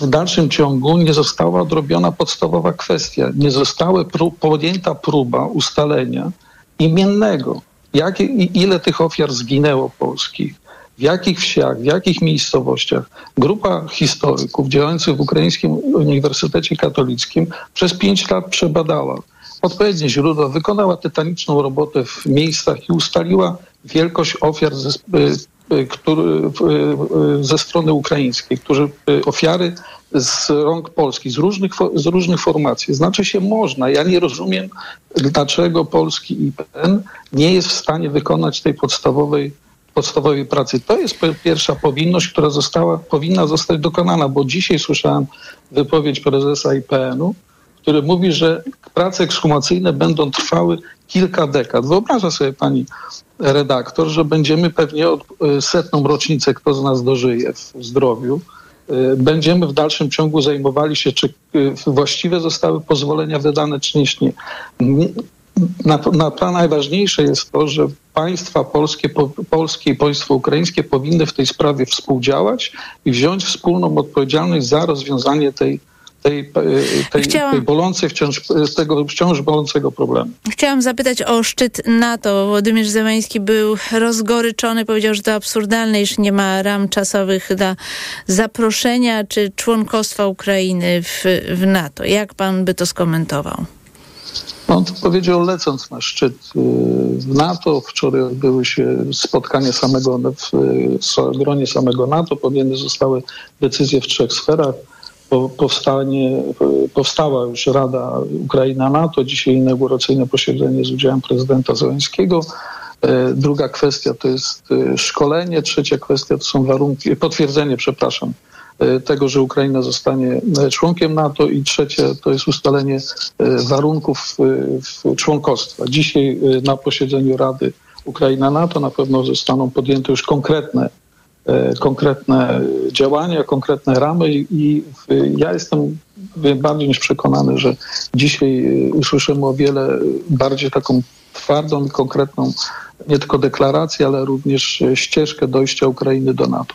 w dalszym ciągu nie została odrobiona podstawowa kwestia. Nie została pró- podjęta próba ustalenia imiennego, jakie, i- ile tych ofiar zginęło polskich, w jakich wsiach, w jakich miejscowościach. Grupa historyków działających w Ukraińskim Uniwersytecie Katolickim przez pięć lat przebadała odpowiednie źródła, wykonała tytaniczną robotę w miejscach i ustaliła wielkość ofiar ze, y, y, który, y, ze strony ukraińskiej, którzy ofiary z rąk Polski, z różnych, z różnych formacji. Znaczy się można. Ja nie rozumiem, dlaczego polski IPN nie jest w stanie wykonać tej podstawowej, podstawowej pracy. To jest pierwsza powinność, która została, powinna zostać dokonana, bo dzisiaj słyszałem wypowiedź prezesa IPN-u, który mówi, że prace ekshumacyjne będą trwały kilka dekad. Wyobraża sobie pani redaktor, że będziemy pewnie od y, setną rocznicę, kto z nas dożyje w zdrowiu, y, będziemy w dalszym ciągu zajmowali się, czy y, właściwe zostały pozwolenia wydane, czy nie. Na, na, na najważniejsze jest to, że państwa polskie, po, polskie i państwo ukraińskie powinny w tej sprawie współdziałać i wziąć wspólną odpowiedzialność za rozwiązanie tej, tej, e, tej, Chciałam- tej bolącej wciąż, tego wciąż bolącego problemu. Chciałam zapytać o szczyt NATO. Władimir Zełański był rozgoryczony, powiedział, że to absurdalne, iż nie ma ram czasowych dla zaproszenia czy członkostwa Ukrainy w, w NATO. Jak pan by to skomentował? On to powiedział lecąc na szczyt y, w NATO. Wczoraj odbyły się spotkania samego w y, gronie samego NATO. Podjęte zostały decyzje w trzech sferach. Po, powstanie, y, powstała już Rada Ukraina-NATO. Dzisiaj inauguracyjne posiedzenie z udziałem prezydenta Zeleńskiego. Druga kwestia to jest szkolenie. Trzecia kwestia to są warunki, potwierdzenie, przepraszam, tego, że Ukraina zostanie y, członkiem NATO i trzecie to jest ustalenie y, warunków członkostwa. Dzisiaj na posiedzeniu Rady Ukraina-NATO na pewno zostaną podjęte już konkretne e, konkretne działania, konkretne ramy i- ja jestem bardziej niż przekonany, że dzisiaj e, usłyszymy o wiele bardziej taką twardą i konkretną nie tylko deklarację, ale również e, ścieżkę dojścia Ukrainy do NATO.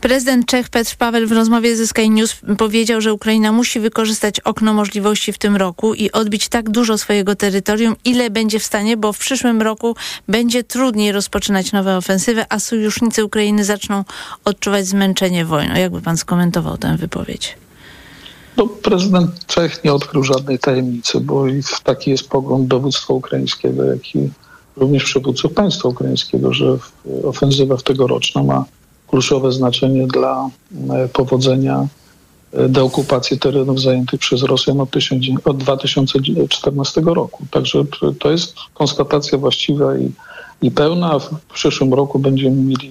Prezydent Czech Petr Paweł w rozmowie ze Sky News powiedział, że Ukraina musi wykorzystać okno możliwości w tym roku i odbić tak dużo swojego terytorium, ile będzie w stanie, bo w przyszłym roku będzie trudniej rozpoczynać nowe ofensywy, a sojusznicy Ukrainy zaczną odczuwać zmęczenie wojną. Jakby pan skomentował tę wypowiedź? No, prezydent Czech nie odkrył żadnej tajemnicy, bo taki jest pogląd dowództwa ukraińskiego, jak i również przywódców państwa ukraińskiego, że ofensywa w tegoroczna ma kluczowe znaczenie dla e, powodzenia e, deokupacji terenów zajętych przez Rosjan od, 1000 od 2014 roku. Także to jest konstatacja właściwa i, i pełna. W przyszłym roku będziemy mieli,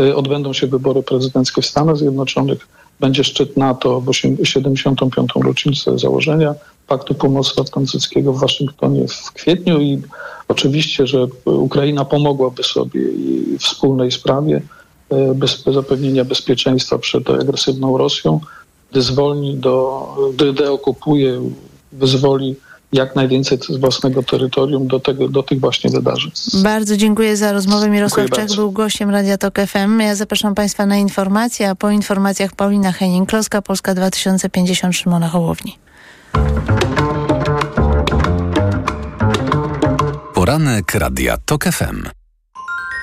e, odbędą się wybory prezydenckie w Stanach Zjednoczonych. Będzie szczyt NATO w osiem- 75. rocznicę założenia Paktu Północnoatlantyckiego w Waszyngtonie w kwietniu i oczywiście, że Ukraina pomogłaby sobie i wspólnej sprawie bez, bez zapewnienia bezpieczeństwa przed agresywną Rosją, gdy zwolni do, gdy deokupuje, wyzwoli jak najwięcej z własnego terytorium do, tego, do tych właśnie wydarzeń. Bardzo dziękuję za rozmowę. Mirosław Dziękuję Czech bardzo. był gościem Radia Tok FM. Ja zapraszam Państwa na informacje, a po informacjach Paulina Henning-Kloska, Polska 2050, Szymona Hołowni. Poranek Radia TOK FM.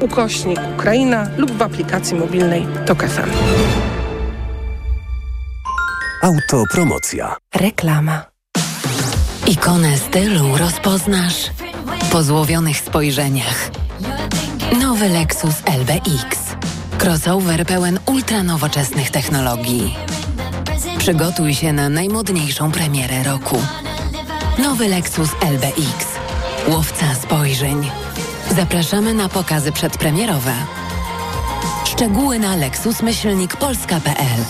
ukośnik Ukraina lub w aplikacji mobilnej Tok FM. Autopromocja. Reklama. Ikonę stylu rozpoznasz po złowionych spojrzeniach. Nowy Lexus LBX. Crossover pełen ultranowoczesnych technologii. Przygotuj się na najmodniejszą premierę roku. Nowy Lexus LBX. Łowca spojrzeń. Zapraszamy na pokazy przedpremierowe. Szczegóły na lexusmyślnikpolska.pl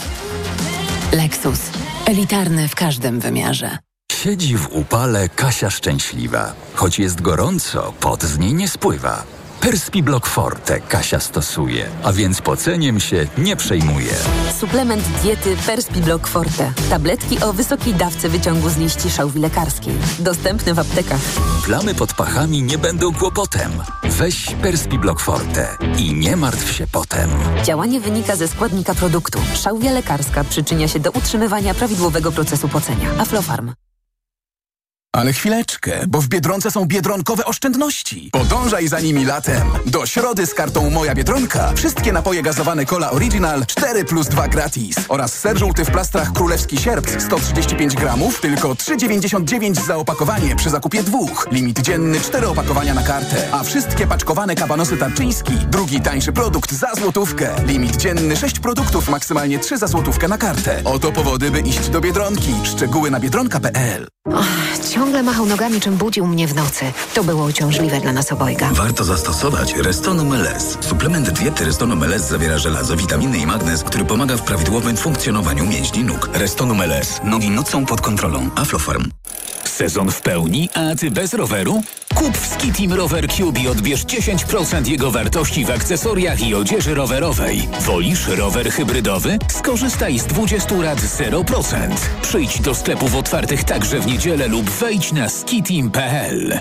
Lexus. Elitarny w każdym wymiarze. Siedzi w upale Kasia szczęśliwa. Choć jest gorąco, pot z niej nie spływa. Perspiblock Forte Kasia stosuje, a więc poceniem się nie przejmuje. Suplement diety Perspiblock Forte. Tabletki o wysokiej dawce wyciągu z liści szałwi lekarskiej. Dostępny w aptekach. Plamy pod pachami nie będą kłopotem. Weź Perspiblock Forte i nie martw się potem. Działanie wynika ze składnika produktu. Szałwia lekarska przyczynia się do utrzymywania prawidłowego procesu pocenia. Aflofarm. Ale chwileczkę, bo w Biedronce są biedronkowe oszczędności. Podążaj za nimi latem. Do środy z kartą Moja Biedronka wszystkie napoje gazowane Cola Original 4 plus 2 gratis. Oraz ser żółty w plastrach Królewski Sierp 135 gramów, tylko 3,99 za opakowanie przy zakupie dwóch. Limit dzienny 4 opakowania na kartę. A wszystkie paczkowane kabanosy Tarczyński, drugi tańszy produkt za złotówkę. Limit dzienny 6 produktów, maksymalnie 3 za złotówkę na kartę. Oto powody, by iść do Biedronki. Szczegóły na biedronka.pl Ciągle machał nogami, czym budził mnie w nocy. To było uciążliwe dla nas obojga. Warto zastosować Restonum LS. Suplement diety Restonum LS zawiera żelazo, witaminy i magnez, który pomaga w prawidłowym funkcjonowaniu mięśni nóg. Restonum LS. Nogi nocą pod kontrolą. Aflofarm. Sezon w pełni, a ty bez roweru? Kup w Skitim Rower Cube i odbierz 10% jego wartości w akcesoriach i odzieży rowerowej. Wolisz rower hybrydowy? Skorzystaj z 20 lat 0%. Przyjdź do sklepów otwartych także w niedzielę lub wejdź na skitim.pl.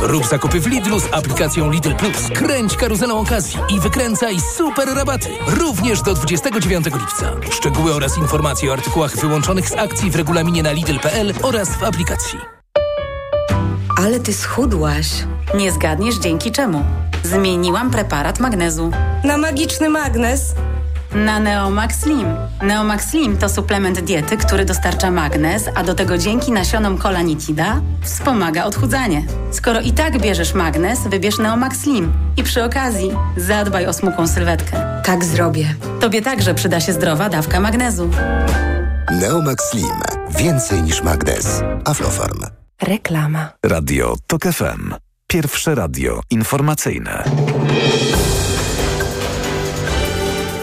Rób zakupy w Lidlu z aplikacją Lidl Plus. Kręć karuzelą okazji i wykręcaj super rabaty. Również do 29 lipca. Szczegóły oraz informacje o artykułach wyłączonych z akcji w regulaminie na Lidl.pl oraz w aplikacji. Ale ty schudłaś. Nie zgadniesz dzięki czemu. Zmieniłam preparat magnezu. Na magiczny magnez? Na Neomax Slim. Neomax Slim to suplement diety, który dostarcza magnez, a do tego dzięki nasionom kolanitida wspomaga odchudzanie. Skoro i tak bierzesz magnez, wybierz Neomax Slim. I przy okazji zadbaj o smukłą sylwetkę. Tak zrobię. Tobie także przyda się zdrowa dawka magnezu. Neomax Slim. Więcej niż magnez. Aflofarm. Reklama. Radio TOK FM. Pierwsze radio informacyjne.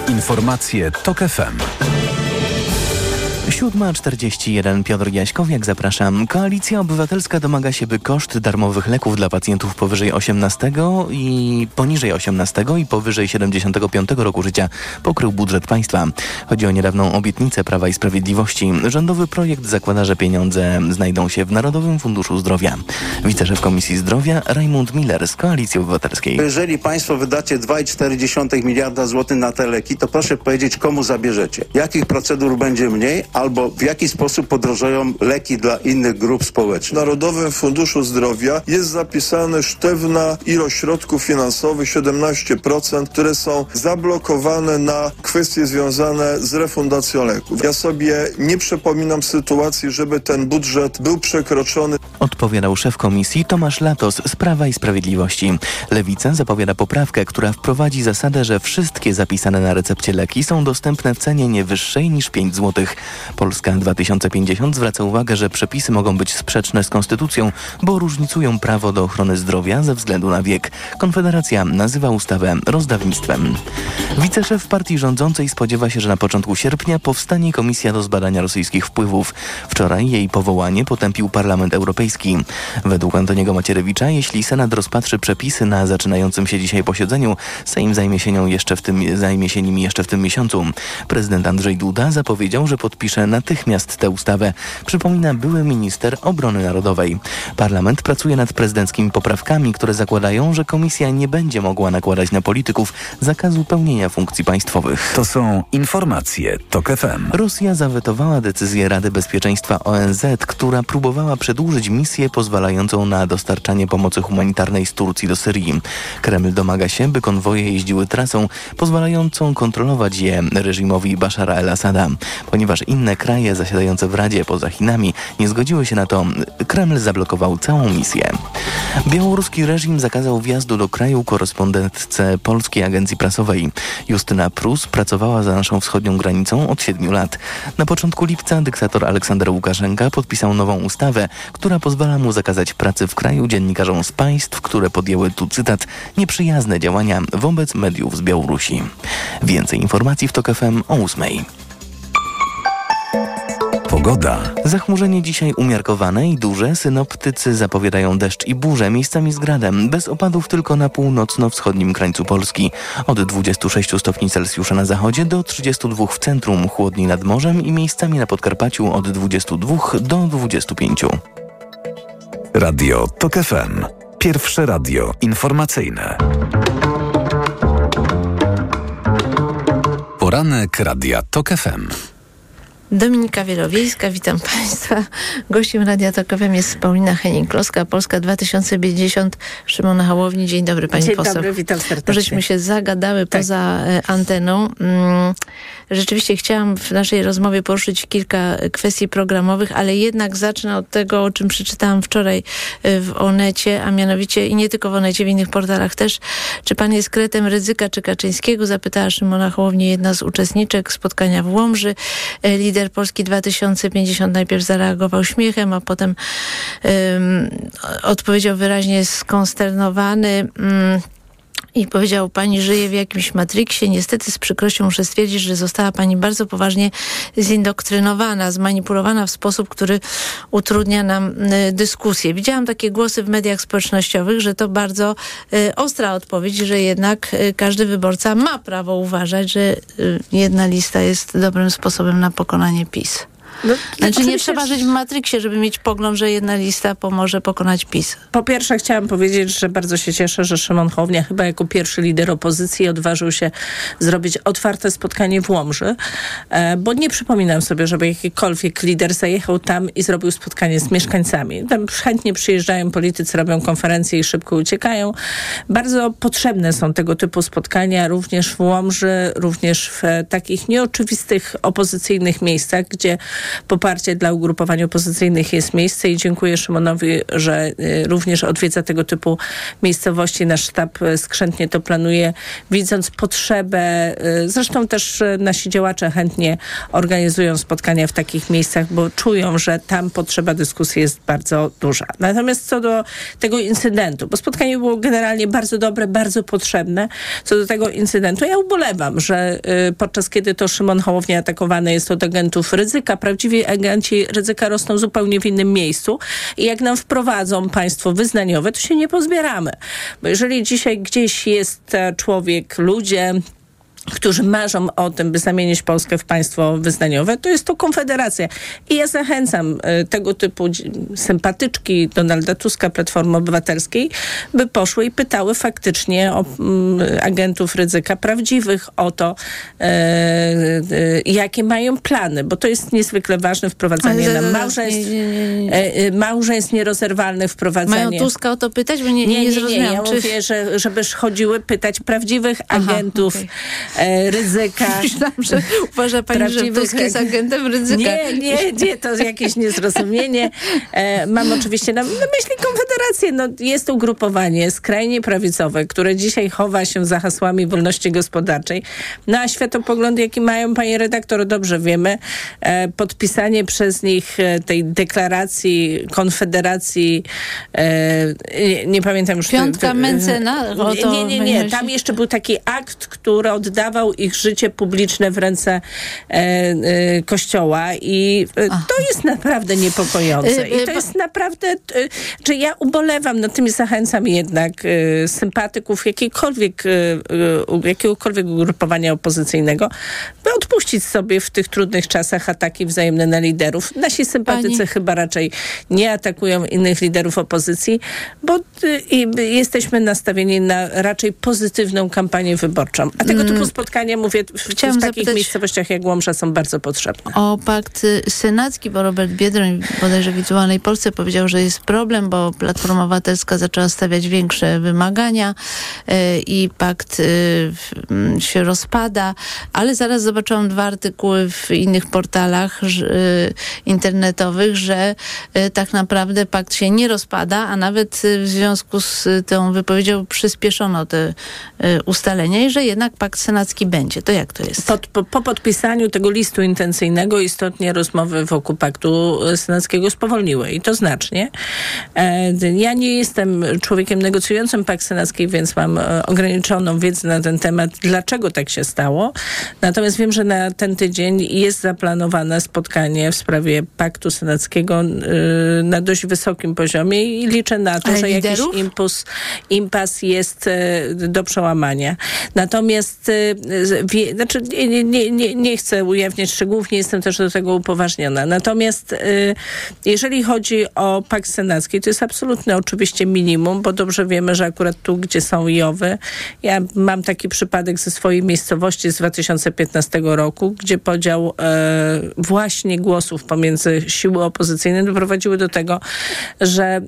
Informacje TOK FM. 7.41 Piotr Jaśkowiak, zapraszam. Koalicja Obywatelska domaga się, by koszt darmowych leków dla pacjentów powyżej 18 i poniżej 18 i powyżej 75 roku życia pokrył budżet państwa. Chodzi o niedawną obietnicę Prawa i Sprawiedliwości. Rządowy projekt zakłada, że pieniądze znajdą się w Narodowym Funduszu Zdrowia. Wiceszef Komisji Zdrowia Rajmund Miller z Koalicji Obywatelskiej. Jeżeli państwo wydacie 2,4 miliarda złotych na te leki, to proszę powiedzieć, komu zabierzecie. Jakich procedur będzie mniej, a albo w jaki sposób podrożają leki dla innych grup społecznych. W Narodowym Funduszu Zdrowia jest zapisane sztywna ilość środków finansowych, 17%, które są zablokowane na kwestie związane z refundacją leków. Ja sobie nie przypominam sytuacji, żeby ten budżet był przekroczony. Odpowiadał szef komisji Tomasz Latos z Prawa i Sprawiedliwości. Lewica zapowiada poprawkę, która wprowadzi zasadę, że wszystkie zapisane na recepcie leki są dostępne w cenie nie wyższej niż 5 zł. Polska 2050 zwraca uwagę, że przepisy mogą być sprzeczne z konstytucją, bo różnicują prawo do ochrony zdrowia ze względu na wiek. Konfederacja nazywa ustawę rozdawnictwem. Wiceszef partii rządzącej spodziewa się, że na początku sierpnia powstanie komisja do zbadania rosyjskich wpływów. Wczoraj jej powołanie potępił Parlament Europejski. Według Antoniego Macierewicza, jeśli Senat rozpatrzy przepisy na zaczynającym się dzisiaj posiedzeniu, Sejm zajmie się, nią jeszcze w tym, zajmie się nimi jeszcze w tym miesiącu. Prezydent Andrzej Duda zapowiedział, że podpisze natychmiast tę ustawę. Przypomina były minister obrony narodowej. Parlament pracuje nad prezydenckimi poprawkami, które zakładają, że komisja nie będzie mogła nakładać na polityków zakazu pełnienia funkcji państwowych. To są informacje TOK FM. Rosja zawetowała decyzję Rady Bezpieczeństwa ONZ, która próbowała przedłużyć misję pozwalającą na dostarczanie pomocy humanitarnej z Turcji do Syrii. Kreml domaga się, by konwoje jeździły trasą pozwalającą kontrolować je reżimowi Bashara el-Assada. Ponieważ inne kraje zasiadające w Radzie poza Chinami nie zgodziły się na to, Kreml zablokował całą misję. Białoruski reżim zakazał wjazdu do kraju korespondentce Polskiej Agencji Prasowej. Justyna Prus pracowała za naszą wschodnią granicą od siedmiu lat. Na początku lipca dyktator Aleksander Łukaszenka podpisał nową ustawę, która pozwala mu zakazać pracy w kraju dziennikarzom z państw, które podjęły tu cytat nieprzyjazne działania wobec mediów z Białorusi. Więcej informacji w TOK FM o 8. Pogoda. Zachmurzenie dzisiaj umiarkowane i duże. Synoptycy zapowiadają deszcz i burze, miejscami z gradem. Bez opadów tylko na północno-wschodnim krańcu Polski. Od 26 stopni Celsjusza na zachodzie do 32 w centrum, chłodniej nad morzem i miejscami na Podkarpaciu od 22 do 25. Radio TOK FM. Pierwsze radio informacyjne. Poranek Radia TOK FM. Dominika Wielowiejska, witam Państwa. Gościem Radia jest Paulina Henning-Kloska, Polska 2050, Szymona Hałowni. Dzień dobry Pani Dzień poseł. dobry, witam serdecznie. Żeśmy się zagadały tak. poza e, anteną. Rzeczywiście chciałam w naszej rozmowie poruszyć kilka kwestii programowych, ale jednak zacznę od tego, o czym przeczytałam wczoraj e, w Onecie, a mianowicie i nie tylko w Onecie, w innych portalach też. Czy Pan jest kretem Ryzyka czy Kaczyńskiego? Zapytała Szymona Hołowni, jedna z uczestniczek spotkania w Łomży. E, lider Polski 2050 najpierw zareagował śmiechem, a potem um, odpowiedział wyraźnie skonsternowany. Um, i powiedział, pani żyje w jakimś matriksie. Niestety z przykrością muszę stwierdzić, że została pani bardzo poważnie zindoktrynowana, zmanipulowana w sposób, który utrudnia nam y, dyskusję. Widziałam takie głosy w mediach społecznościowych, że to bardzo y, ostra odpowiedź, że jednak y, każdy wyborca ma prawo uważać, że jedna lista jest dobrym sposobem na pokonanie PiS. No, znaczy nie trzeba żyć w Matrixie, żeby mieć pogląd, że jedna lista pomoże pokonać PiS. Po pierwsze chciałam powiedzieć, że bardzo się cieszę, że Szymon Hołownia chyba jako pierwszy lider opozycji odważył się zrobić otwarte spotkanie w Łomży, e, bo nie przypominam sobie, żeby jakikolwiek lider zajechał tam i zrobił spotkanie z mieszkańcami. Tam chętnie przyjeżdżają politycy, robią konferencje i szybko uciekają. Bardzo potrzebne są tego typu spotkania również w Łomży, również w takich nieoczywistych opozycyjnych miejscach, gdzie poparcie dla ugrupowań opozycyjnych jest miejsce i dziękuję Szymonowi, że y, również odwiedza tego typu miejscowości. Nasz sztab y, skrzętnie to planuje, widząc potrzebę. Y, zresztą też nasi działacze chętnie organizują spotkania w takich miejscach, bo czują, że tam potrzeba dyskusji jest bardzo duża. Natomiast co do tego incydentu, bo spotkanie było generalnie bardzo dobre, bardzo potrzebne. Co do tego incydentu, ja ubolewam, że podczas kiedy to Szymon Hołownia atakowany jest od agentów ryzyka, prawdziwi agenci ryzyka rosną zupełnie w innym miejscu i jak nam wprowadzą państwo wyznaniowe, to się nie pozbieramy. Bo jeżeli dzisiaj gdzieś jest człowiek, ludzie, którzy marzą o tym, by zamienić Polskę w państwo wyznaniowe, to jest to Konfederacja. I ja zachęcam y, tego typu sympatyczki Donalda Tuska, Platformy Obywatelskiej, by poszły i pytały faktycznie o agentów ryzyka prawdziwych, o to, e, e, jakie mają plany, bo to jest niezwykle ważne wprowadzanie Ale na zaraz, małżeństw. nie, nie, nie. Małżeństw nierozerwalnych wprowadzanie. Mają Tuska o to pytać? Bo nie, nie, nie, nie, nie, ja czy... mówię, że, żeby chodziły pytać prawdziwych agentów e, ryzyka. Myślałam, że uważa pani, że Prawdziwych Tusk jest ag- agentem ryzyka. Nie, nie, nie, to jakieś niezrozumienie. E, mam oczywiście na, na myśli Konfederację. No, jest ugrupowanie skrajnie prawicowe, które dzisiaj chowa się za hasłami wolności gospodarczej. No a światopogląd, jaki mają, panie redaktor, dobrze wiemy. E, podpisanie przez nich e, tej deklaracji Konfederacji, e, nie, nie pamiętam już. Piątka Mencena? Nie, nie, nie. Tam jeszcze był taki akt, który oddawał ich życie publiczne w ręce e, e, Kościoła i e, to jest naprawdę niepokojące. Y, I y, to jest naprawdę, e, że ja ubolewam nad tym i zachęcam jednak e, sympatyków jakiejkolwiek, e, e, jakiegokolwiek ugrupowania opozycyjnego, by odpuścić sobie w tych trudnych czasach ataki wzajemne na liderów. Nasi sympatycy Pani- chyba raczej nie atakują innych liderów opozycji, bo jesteśmy nastawieni na raczej pozytywną kampanię wyborczą. A tego typu spotkania, mówię, w, w takich miejscowościach jak Łomża są bardzo potrzebne. O pakt senacki, bo Robert Biedroń bodajże w Wirtualnej Polsce powiedział, że jest problem, bo Platforma Obywatelska zaczęła stawiać większe wymagania y, i pakt y, m, się rozpada, ale zaraz zobaczyłam dwa artykuły w innych portalach że, y, internetowych, że tak naprawdę pakt się nie rozpada, a nawet w związku z tą wypowiedzią przyspieszono te ustalenia i że jednak pakt senacki będzie. To jak to jest? Pod, po, po podpisaniu tego listu intencyjnego istotnie rozmowy wokół paktu senackiego spowolniły i to znacznie. E, ja nie jestem człowiekiem negocjującym pakt senacki, więc mam e, ograniczoną wiedzę na ten temat, dlaczego tak się stało. Natomiast wiem, że na ten tydzień jest zaplanowane spotkanie w sprawie paktu senackiego e, na dość wysokim poziomie i liczę na to, Ale że jakiś impuls, impas jest do przełamania. Natomiast wie, znaczy, nie, nie, nie, nie, chcę ujawniać szczegółów, nie jestem też do tego upoważniona. Natomiast e, jeżeli chodzi o pakt senacki, to jest absolutne oczywiście minimum, bo dobrze wiemy, że akurat tu, gdzie są JOWy, ja mam taki przypadek ze swojej miejscowości z 2015 roku, gdzie podział e, właśnie głosów pomiędzy siły opozycyjne doprowadziły do tego, że e,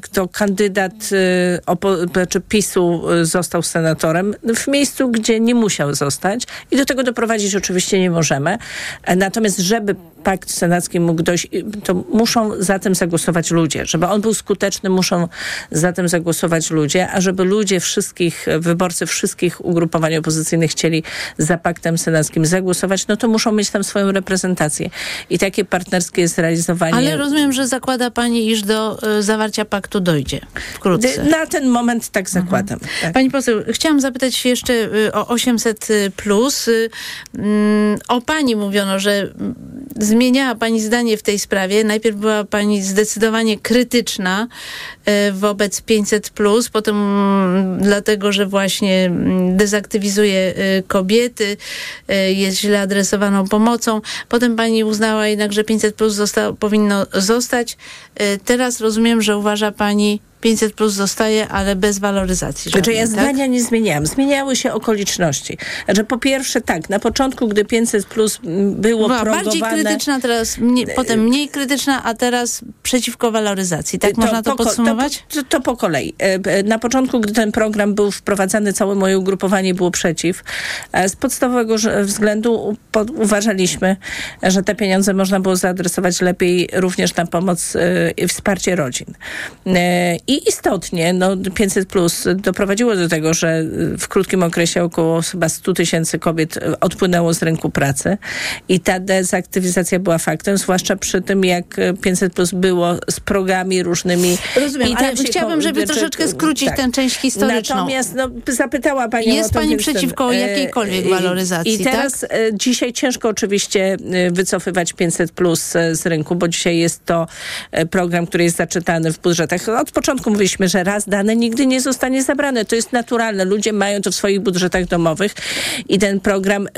kto kandydat e, opo- znaczy PiSu został senatorem w miejscu, gdzie nie musiał zostać i do tego doprowadzić oczywiście nie możemy. E, Natomiast żeby pakt senacki mógł dojść, to muszą za tym zagłosować ludzie. Żeby on był skuteczny, muszą za tym zagłosować ludzie, a żeby ludzie wszystkich, wyborcy wszystkich ugrupowań opozycyjnych chcieli za paktem senackim zagłosować, no to muszą mieć tam swoją reprezentację. I takie partnerskie jest realizowanie. Ale rozumiem, że zakłada pani, iż do y, zawarcia paktu dojdzie wkrótce. Na ten moment tak zakładam. Tak. Pani poseł, chciałam zapytać jeszcze y, o 800 plus. Y, mm, O pani mówiono, że mm, zmieniała pani zdanie w tej sprawie. Najpierw była pani zdecydowanie krytyczna y, wobec 500 plus, potem mm, dlatego, że właśnie mm, dezaktywizuje y, kobiety, y, jest źle adresowaną pomocą. Potem pani uznała jednak, że 500 plus zosta- powinno zostać. Teraz rozumiem, że uważa pani 500 plus zostaje, ale bez waloryzacji. Znaczy ja żadnej, tak? zdania nie zmieniałam. Zmieniały się okoliczności. Znaczy po pierwsze tak, na początku, gdy 500 plus było Była progowane... bardziej krytyczna, teraz mnie, potem mniej krytyczna, a teraz przeciwko waloryzacji. Tak można to po podsumować? To, to po kolei. E, e, Na początku, gdy ten program był wprowadzany, całe moje ugrupowanie było przeciw. E, Z podstawowego względu uważaliśmy, że te pieniądze można było zaadresować lepiej również na pomoc i wsparcie rodzin. E, I istotnie no, 500 plus doprowadziło do tego, że e, w krótkim okresie około chyba 100 tysięcy kobiet e, odpłynęło z rynku pracy i ta dezaktywizacja była faktem, zwłaszcza przy tym, jak e, 500 plus było z progami różnymi. Rozumiem, I ale się chciałabym, żeby troszeczkę skrócić tak. tę część historyczną. Natomiast no, zapytała Pani Jest o to, pani przeciwko ten, jakiejkolwiek i- waloryzacji, I teraz tak? e, dzisiaj ciężko oczywiście wycofywać 500 plus z rynku, bo dzisiaj jest to program, który jest zaczytany w budżetach. Od początku początku mówiliśmy, że raz dane nigdy nie zostanie zabrane. To jest naturalne. Ludzie mają to w swoich budżetach domowych i ten program,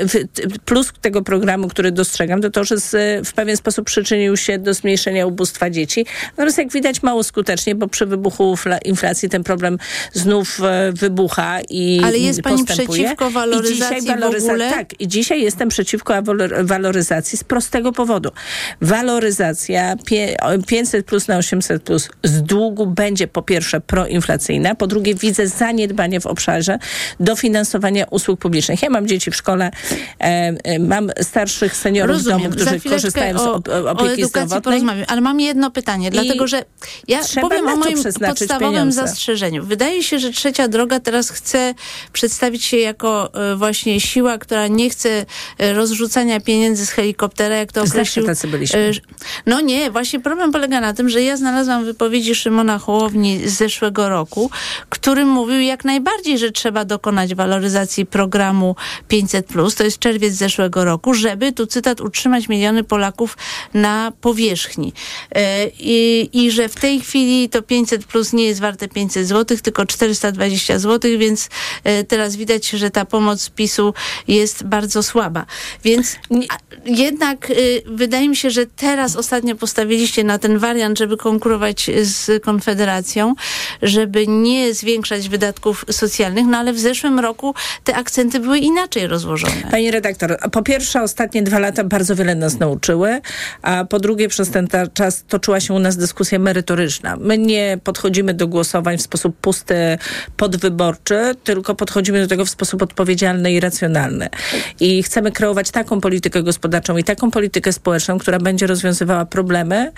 plus tego programu, który dostrzegam, to to, że z, w pewien sposób przyczynił się do zmniejszenia ubóstwa dzieci. Natomiast jak widać mało skutecznie, bo przy wybuchu inflacji ten problem znów e, wybucha i Ale jest pani przeciwko waloryzacji I dzisiaj waloryza- w ogóle? Tak, i dzisiaj jestem przeciwko walor- waloryzacji z prostego powodu. Waloryzacja pie- 500 plus na 800 plus z długu będzie po pierwsze proinflacyjna, po drugie widzę zaniedbanie w obszarze dofinansowania usług publicznych. Ja mam dzieci w szkole, e, e, mam starszych seniorów Rozumiem. w domu, którzy korzystają z o, op- o opieki edukacji zdrowotnej. ale mam jedno pytanie, dlatego że ja powiem o moim podstawowym pieniądze. zastrzeżeniu. Wydaje się, że Trzecia Droga teraz chce przedstawić się jako e, właśnie siła, która nie chce e, rozrzucania pieniędzy z helikoptera, jak to Zawsze określił. tacy byliśmy. No nie, właśnie problem polega na tym, że ja znalazłam wypowiedzi Szymona Hołowni z zeszłego roku, który mówił jak najbardziej, że trzeba dokonać waloryzacji programu 500+, to jest czerwiec zeszłego roku, żeby, tu cytat, utrzymać miliony Polaków na powierzchni. E, I, i że w tej chwili to 500 plus nie jest warte 500 zł, tylko 420 zł, więc e, teraz widać, że ta pomoc PiSu jest bardzo słaba. Więc jednak y, wydaje mi się, że teraz ostatnio postawiliście na ten wariant, żeby konkurować z Konfederacją, żeby nie zwiększać wydatków socjalnych, no ale w zeszłym roku te akcenty były inaczej rozłożone. Pani redaktor, po pierwsze ostatnie dwa lata bardzo wiele nas nauczyły, a po drugie przez ten czas toczyła się u nas dyskusja merytoryczna. My nie podchodzimy do głosowań w sposób pusty, podwyborczy, tylko podchodzimy do tego w sposób odpowiedzialny i racjonalny. I chcemy kreować taką politykę gospodarczą i taką politykę społeczną, która będzie rozwiązywała problemy,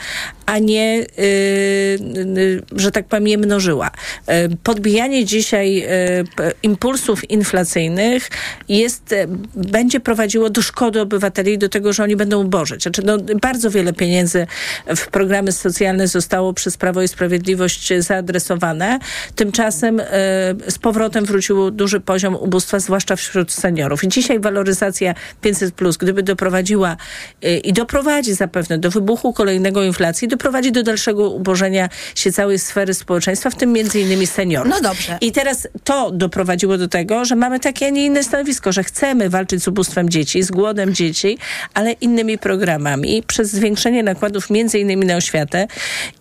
a nie, yy, że tak powiem, je mnożyła. Yy, podbijanie dzisiaj p- impulsów inflacyjnych jest, yy, będzie prowadziło do szkody obywateli i do tego, że oni będą ubożyć. Znaczy, no, bardzo wiele pieniędzy w programy socjalne zostało przez Prawo i Sprawiedliwość zaadresowane. Tymczasem z powrotem wrócił duży poziom ubóstwa, zwłaszcza wśród seniorów. I dzisiaj waloryzacja 500+, plus, gdyby doprowadziła i doprowadzi zapewne do wybuchu kolejnego inflacji, doprowadzi do dalszego ubożenia się całej sfery społeczeństwa, w tym między innymi seniorów. No dobrze. I teraz to doprowadziło do tego, że mamy takie, a nie inne stanowisko, że chcemy walczyć z ubóstwem dzieci, z głodem dzieci, ale innymi programami przez zwiększenie nakładów między innymi na oświatę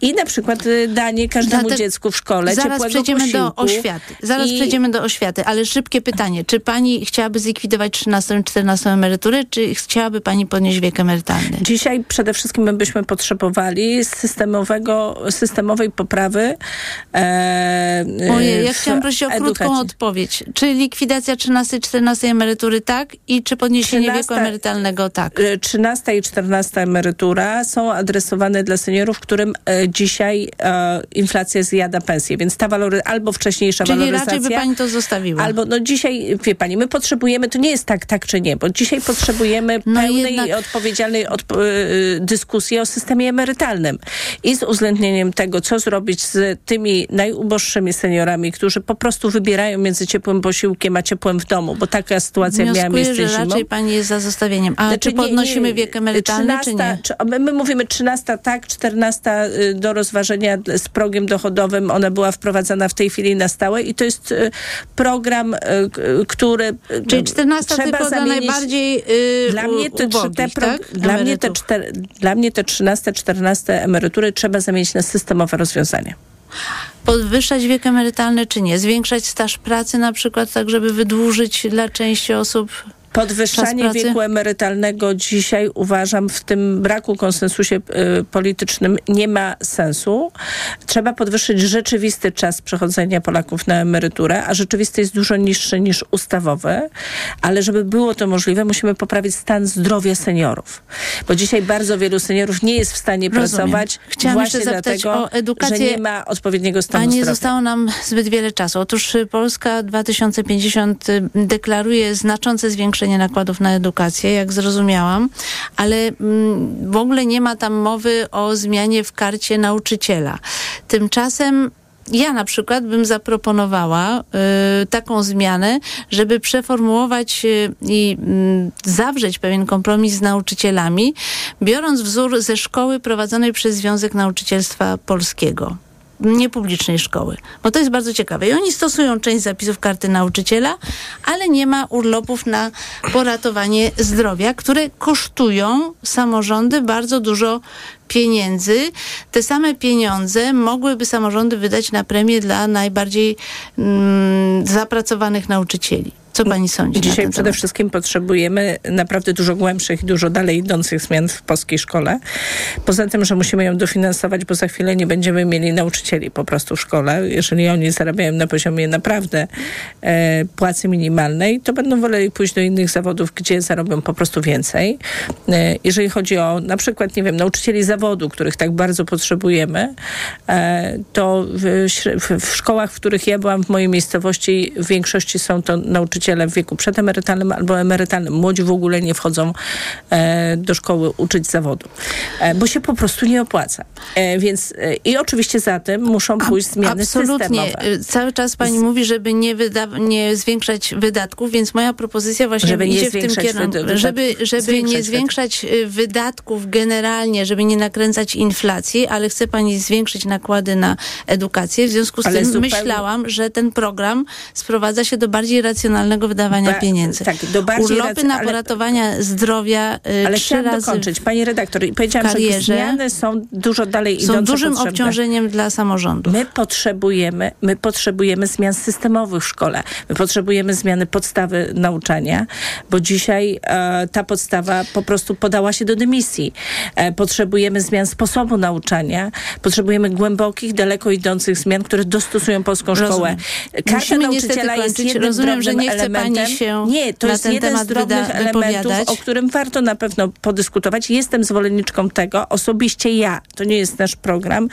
i na przykład y, danie każdemu Zatem dziecku w szkole Zaraz przejdziemy do oświaty. Zaraz I- przejdziemy do oświaty, ale szybkie pytanie. Czy pani chciałaby zlikwidować 13 i 14 emeryturę, czy chciałaby pani podnieść wiek emerytalny? Dzisiaj przede wszystkim my byśmy potrzebowali systemowego, systemowej poprawy. E, Ojej, ja chciałam prosić o krótką edukacji. odpowiedź. Czy likwidacja 13 i 14 emerytury tak i czy podniesienie 13 wieku emerytalnego tak? Y, 13 i 14 emerytura są adresowane dla seniorów, którym e, dzisiaj e, inflacja zjada pensję, więc ta walory albo wcześniejsza Czyli waloryzacja. raczej by pani to zostawiła? Albo, no dzisiaj, wie pani, my potrzebujemy, to nie jest tak, tak czy nie, bo dzisiaj potrzebujemy No pełnej jednak- i odpowiedzialnej odp- dyskusji o systemie emerytalnym i z uwzględnieniem tego, co zrobić z tymi najuboższymi seniorami, którzy po prostu wybierają między ciepłym posiłkiem a ciepłem w domu, bo taka sytuacja miała miejsce że zimą. raczej pani jest za zostawieniem. A Znaczy, czy nie, podnosimy nie, wiek emerytalny, czy nie? Czy, my my mówimy 13 tak, 14 y, do rozważenia z progiem dochodowym. Ona była wprowadzana w tej chwili na stałe i to jest y, program, y, który y, Czyli 14 trzeba tylko dla zamienić. najbardziej yy, dla mnie, te, ubogich, te pro, tak? dla, mnie te czter, dla mnie te 13, 14 emerytury trzeba zamienić na systemowe rozwiązanie. Podwyższać wiek emerytalny, czy nie? Zwiększać staż pracy na przykład, tak żeby wydłużyć dla części osób Podwyższanie wieku emerytalnego dzisiaj uważam w tym braku konsensusie y, politycznym nie ma sensu. Trzeba podwyższyć rzeczywisty czas przechodzenia Polaków na emeryturę, a rzeczywisty jest dużo niższy niż ustawowy, ale żeby było to możliwe, musimy poprawić stan zdrowia seniorów. Bo dzisiaj bardzo wielu seniorów nie jest w stanie Rozumiem. pracować Chciałam właśnie dlatego, o edukację, że nie ma odpowiedniego stanu A nie zdrowia. zostało nam zbyt wiele czasu. Otóż Polska 2050 y, deklaruje znaczące zwiększenie nakładów na edukację, jak zrozumiałam, ale mm, w ogóle nie ma tam mowy o zmianie w karcie nauczyciela. Tymczasem ja na przykład bym zaproponowała y, taką zmianę, żeby przeformułować y, i mm, zawrzeć pewien kompromis z nauczycielami, biorąc wzór ze szkoły prowadzonej przez Związek Nauczycielstwa Polskiego. Niepublicznej szkoły. Bo to jest bardzo ciekawe. I oni stosują część zapisów karty nauczyciela, ale nie ma urlopów na poratowanie zdrowia, które kosztują samorządy bardzo dużo pieniędzy. Te same pieniądze mogłyby samorządy wydać na premię dla najbardziej mm, zapracowanych nauczycieli. Co pani sądzi? Dzisiaj przede temat? wszystkim potrzebujemy naprawdę dużo głębszych i dużo dalej idących zmian w polskiej szkole. Poza tym, że musimy ją dofinansować, bo za chwilę nie będziemy mieli nauczycieli po prostu w szkole. Jeżeli oni zarabiają na poziomie naprawdę e, płacy minimalnej, to będą woleli pójść do innych zawodów, gdzie zarobią po prostu więcej. E, jeżeli chodzi o na przykład, nie wiem, nauczycieli zawodu, których tak bardzo potrzebujemy, e, to w, w, w szkołach, w których ja byłam w mojej miejscowości, w większości są to nauczyciele nauczyciele w wieku przedemerytalnym albo emerytalnym. Młodzi w ogóle nie wchodzą e, do szkoły uczyć zawodu, e, bo się po prostu nie opłaca. E, więc e, i oczywiście za tym muszą pójść zmiany Absolutnie. systemowe. Y, cały czas pani Z... mówi, żeby nie, nie zwiększać wydatków, więc moja propozycja właśnie żeby idzie w tym kierunku, żeby, żeby nie zwiększać y, wydatków generalnie, żeby nie nakręcać inflacji, ale chce pani zwiększyć nakłady na edukację. W związku z ale tym zupełnie... myślałam, że ten program sprowadza się do bardziej racjonalnego wydawania ba, pieniędzy. Tak, do bardziej Urlopy na ale, poratowania zdrowia y, ale trzy razy dokończyć. Pani redaktor, powiedziałam, karierze, że zmiany są dużo dalej idące. Są dużym potrzebne. obciążeniem dla samorządów. My potrzebujemy, my potrzebujemy zmian systemowych w szkole. My potrzebujemy zmiany podstawy nauczania, bo dzisiaj e, ta podstawa po prostu podała się do dymisji. E, potrzebujemy zmian sposobu nauczania. Potrzebujemy głębokich, daleko idących zmian, które dostosują polską Rozumiem. szkołę. Karta Musimy nauczyciela jest jednym Rozumiem, że nie chce elementem. się Nie, to jest jeden z drobnych elementów, o którym warto na pewno podyskutować. Jestem zwolenniczką tego, osobiście ja, to nie jest nasz program,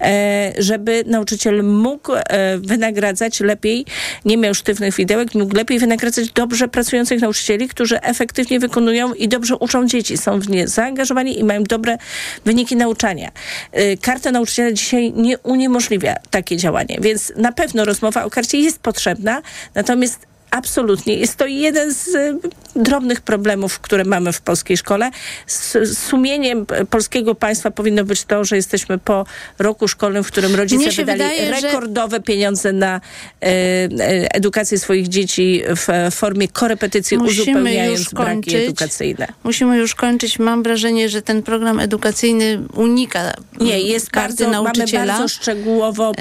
e, żeby nauczyciel mógł e, wynagradzać lepiej, nie miał sztywnych widełek, mógł lepiej wynagradzać dobrze pracujących nauczycieli, którzy efektywnie wykonują i dobrze uczą dzieci, są w nie zaangażowani i mają dobre wyniki nauczania. E, karta nauczyciela dzisiaj nie uniemożliwia takie działanie, więc na pewno rozmowa o karcie jest potrzebna, natomiast Absolutnie. Jest to jeden z y, drobnych problemów, które mamy w polskiej szkole. Z sumieniem polskiego państwa powinno być to, że jesteśmy po roku szkolnym, w którym rodzice wydali wydaje, rekordowe że... pieniądze na e, e, edukację swoich dzieci w formie korepetycji, Musimy uzupełniając braki edukacyjne. Musimy już kończyć. Mam wrażenie, że ten program edukacyjny unika Nie, jest bardzo, nauczyciela. Mamy bardzo szczegółowo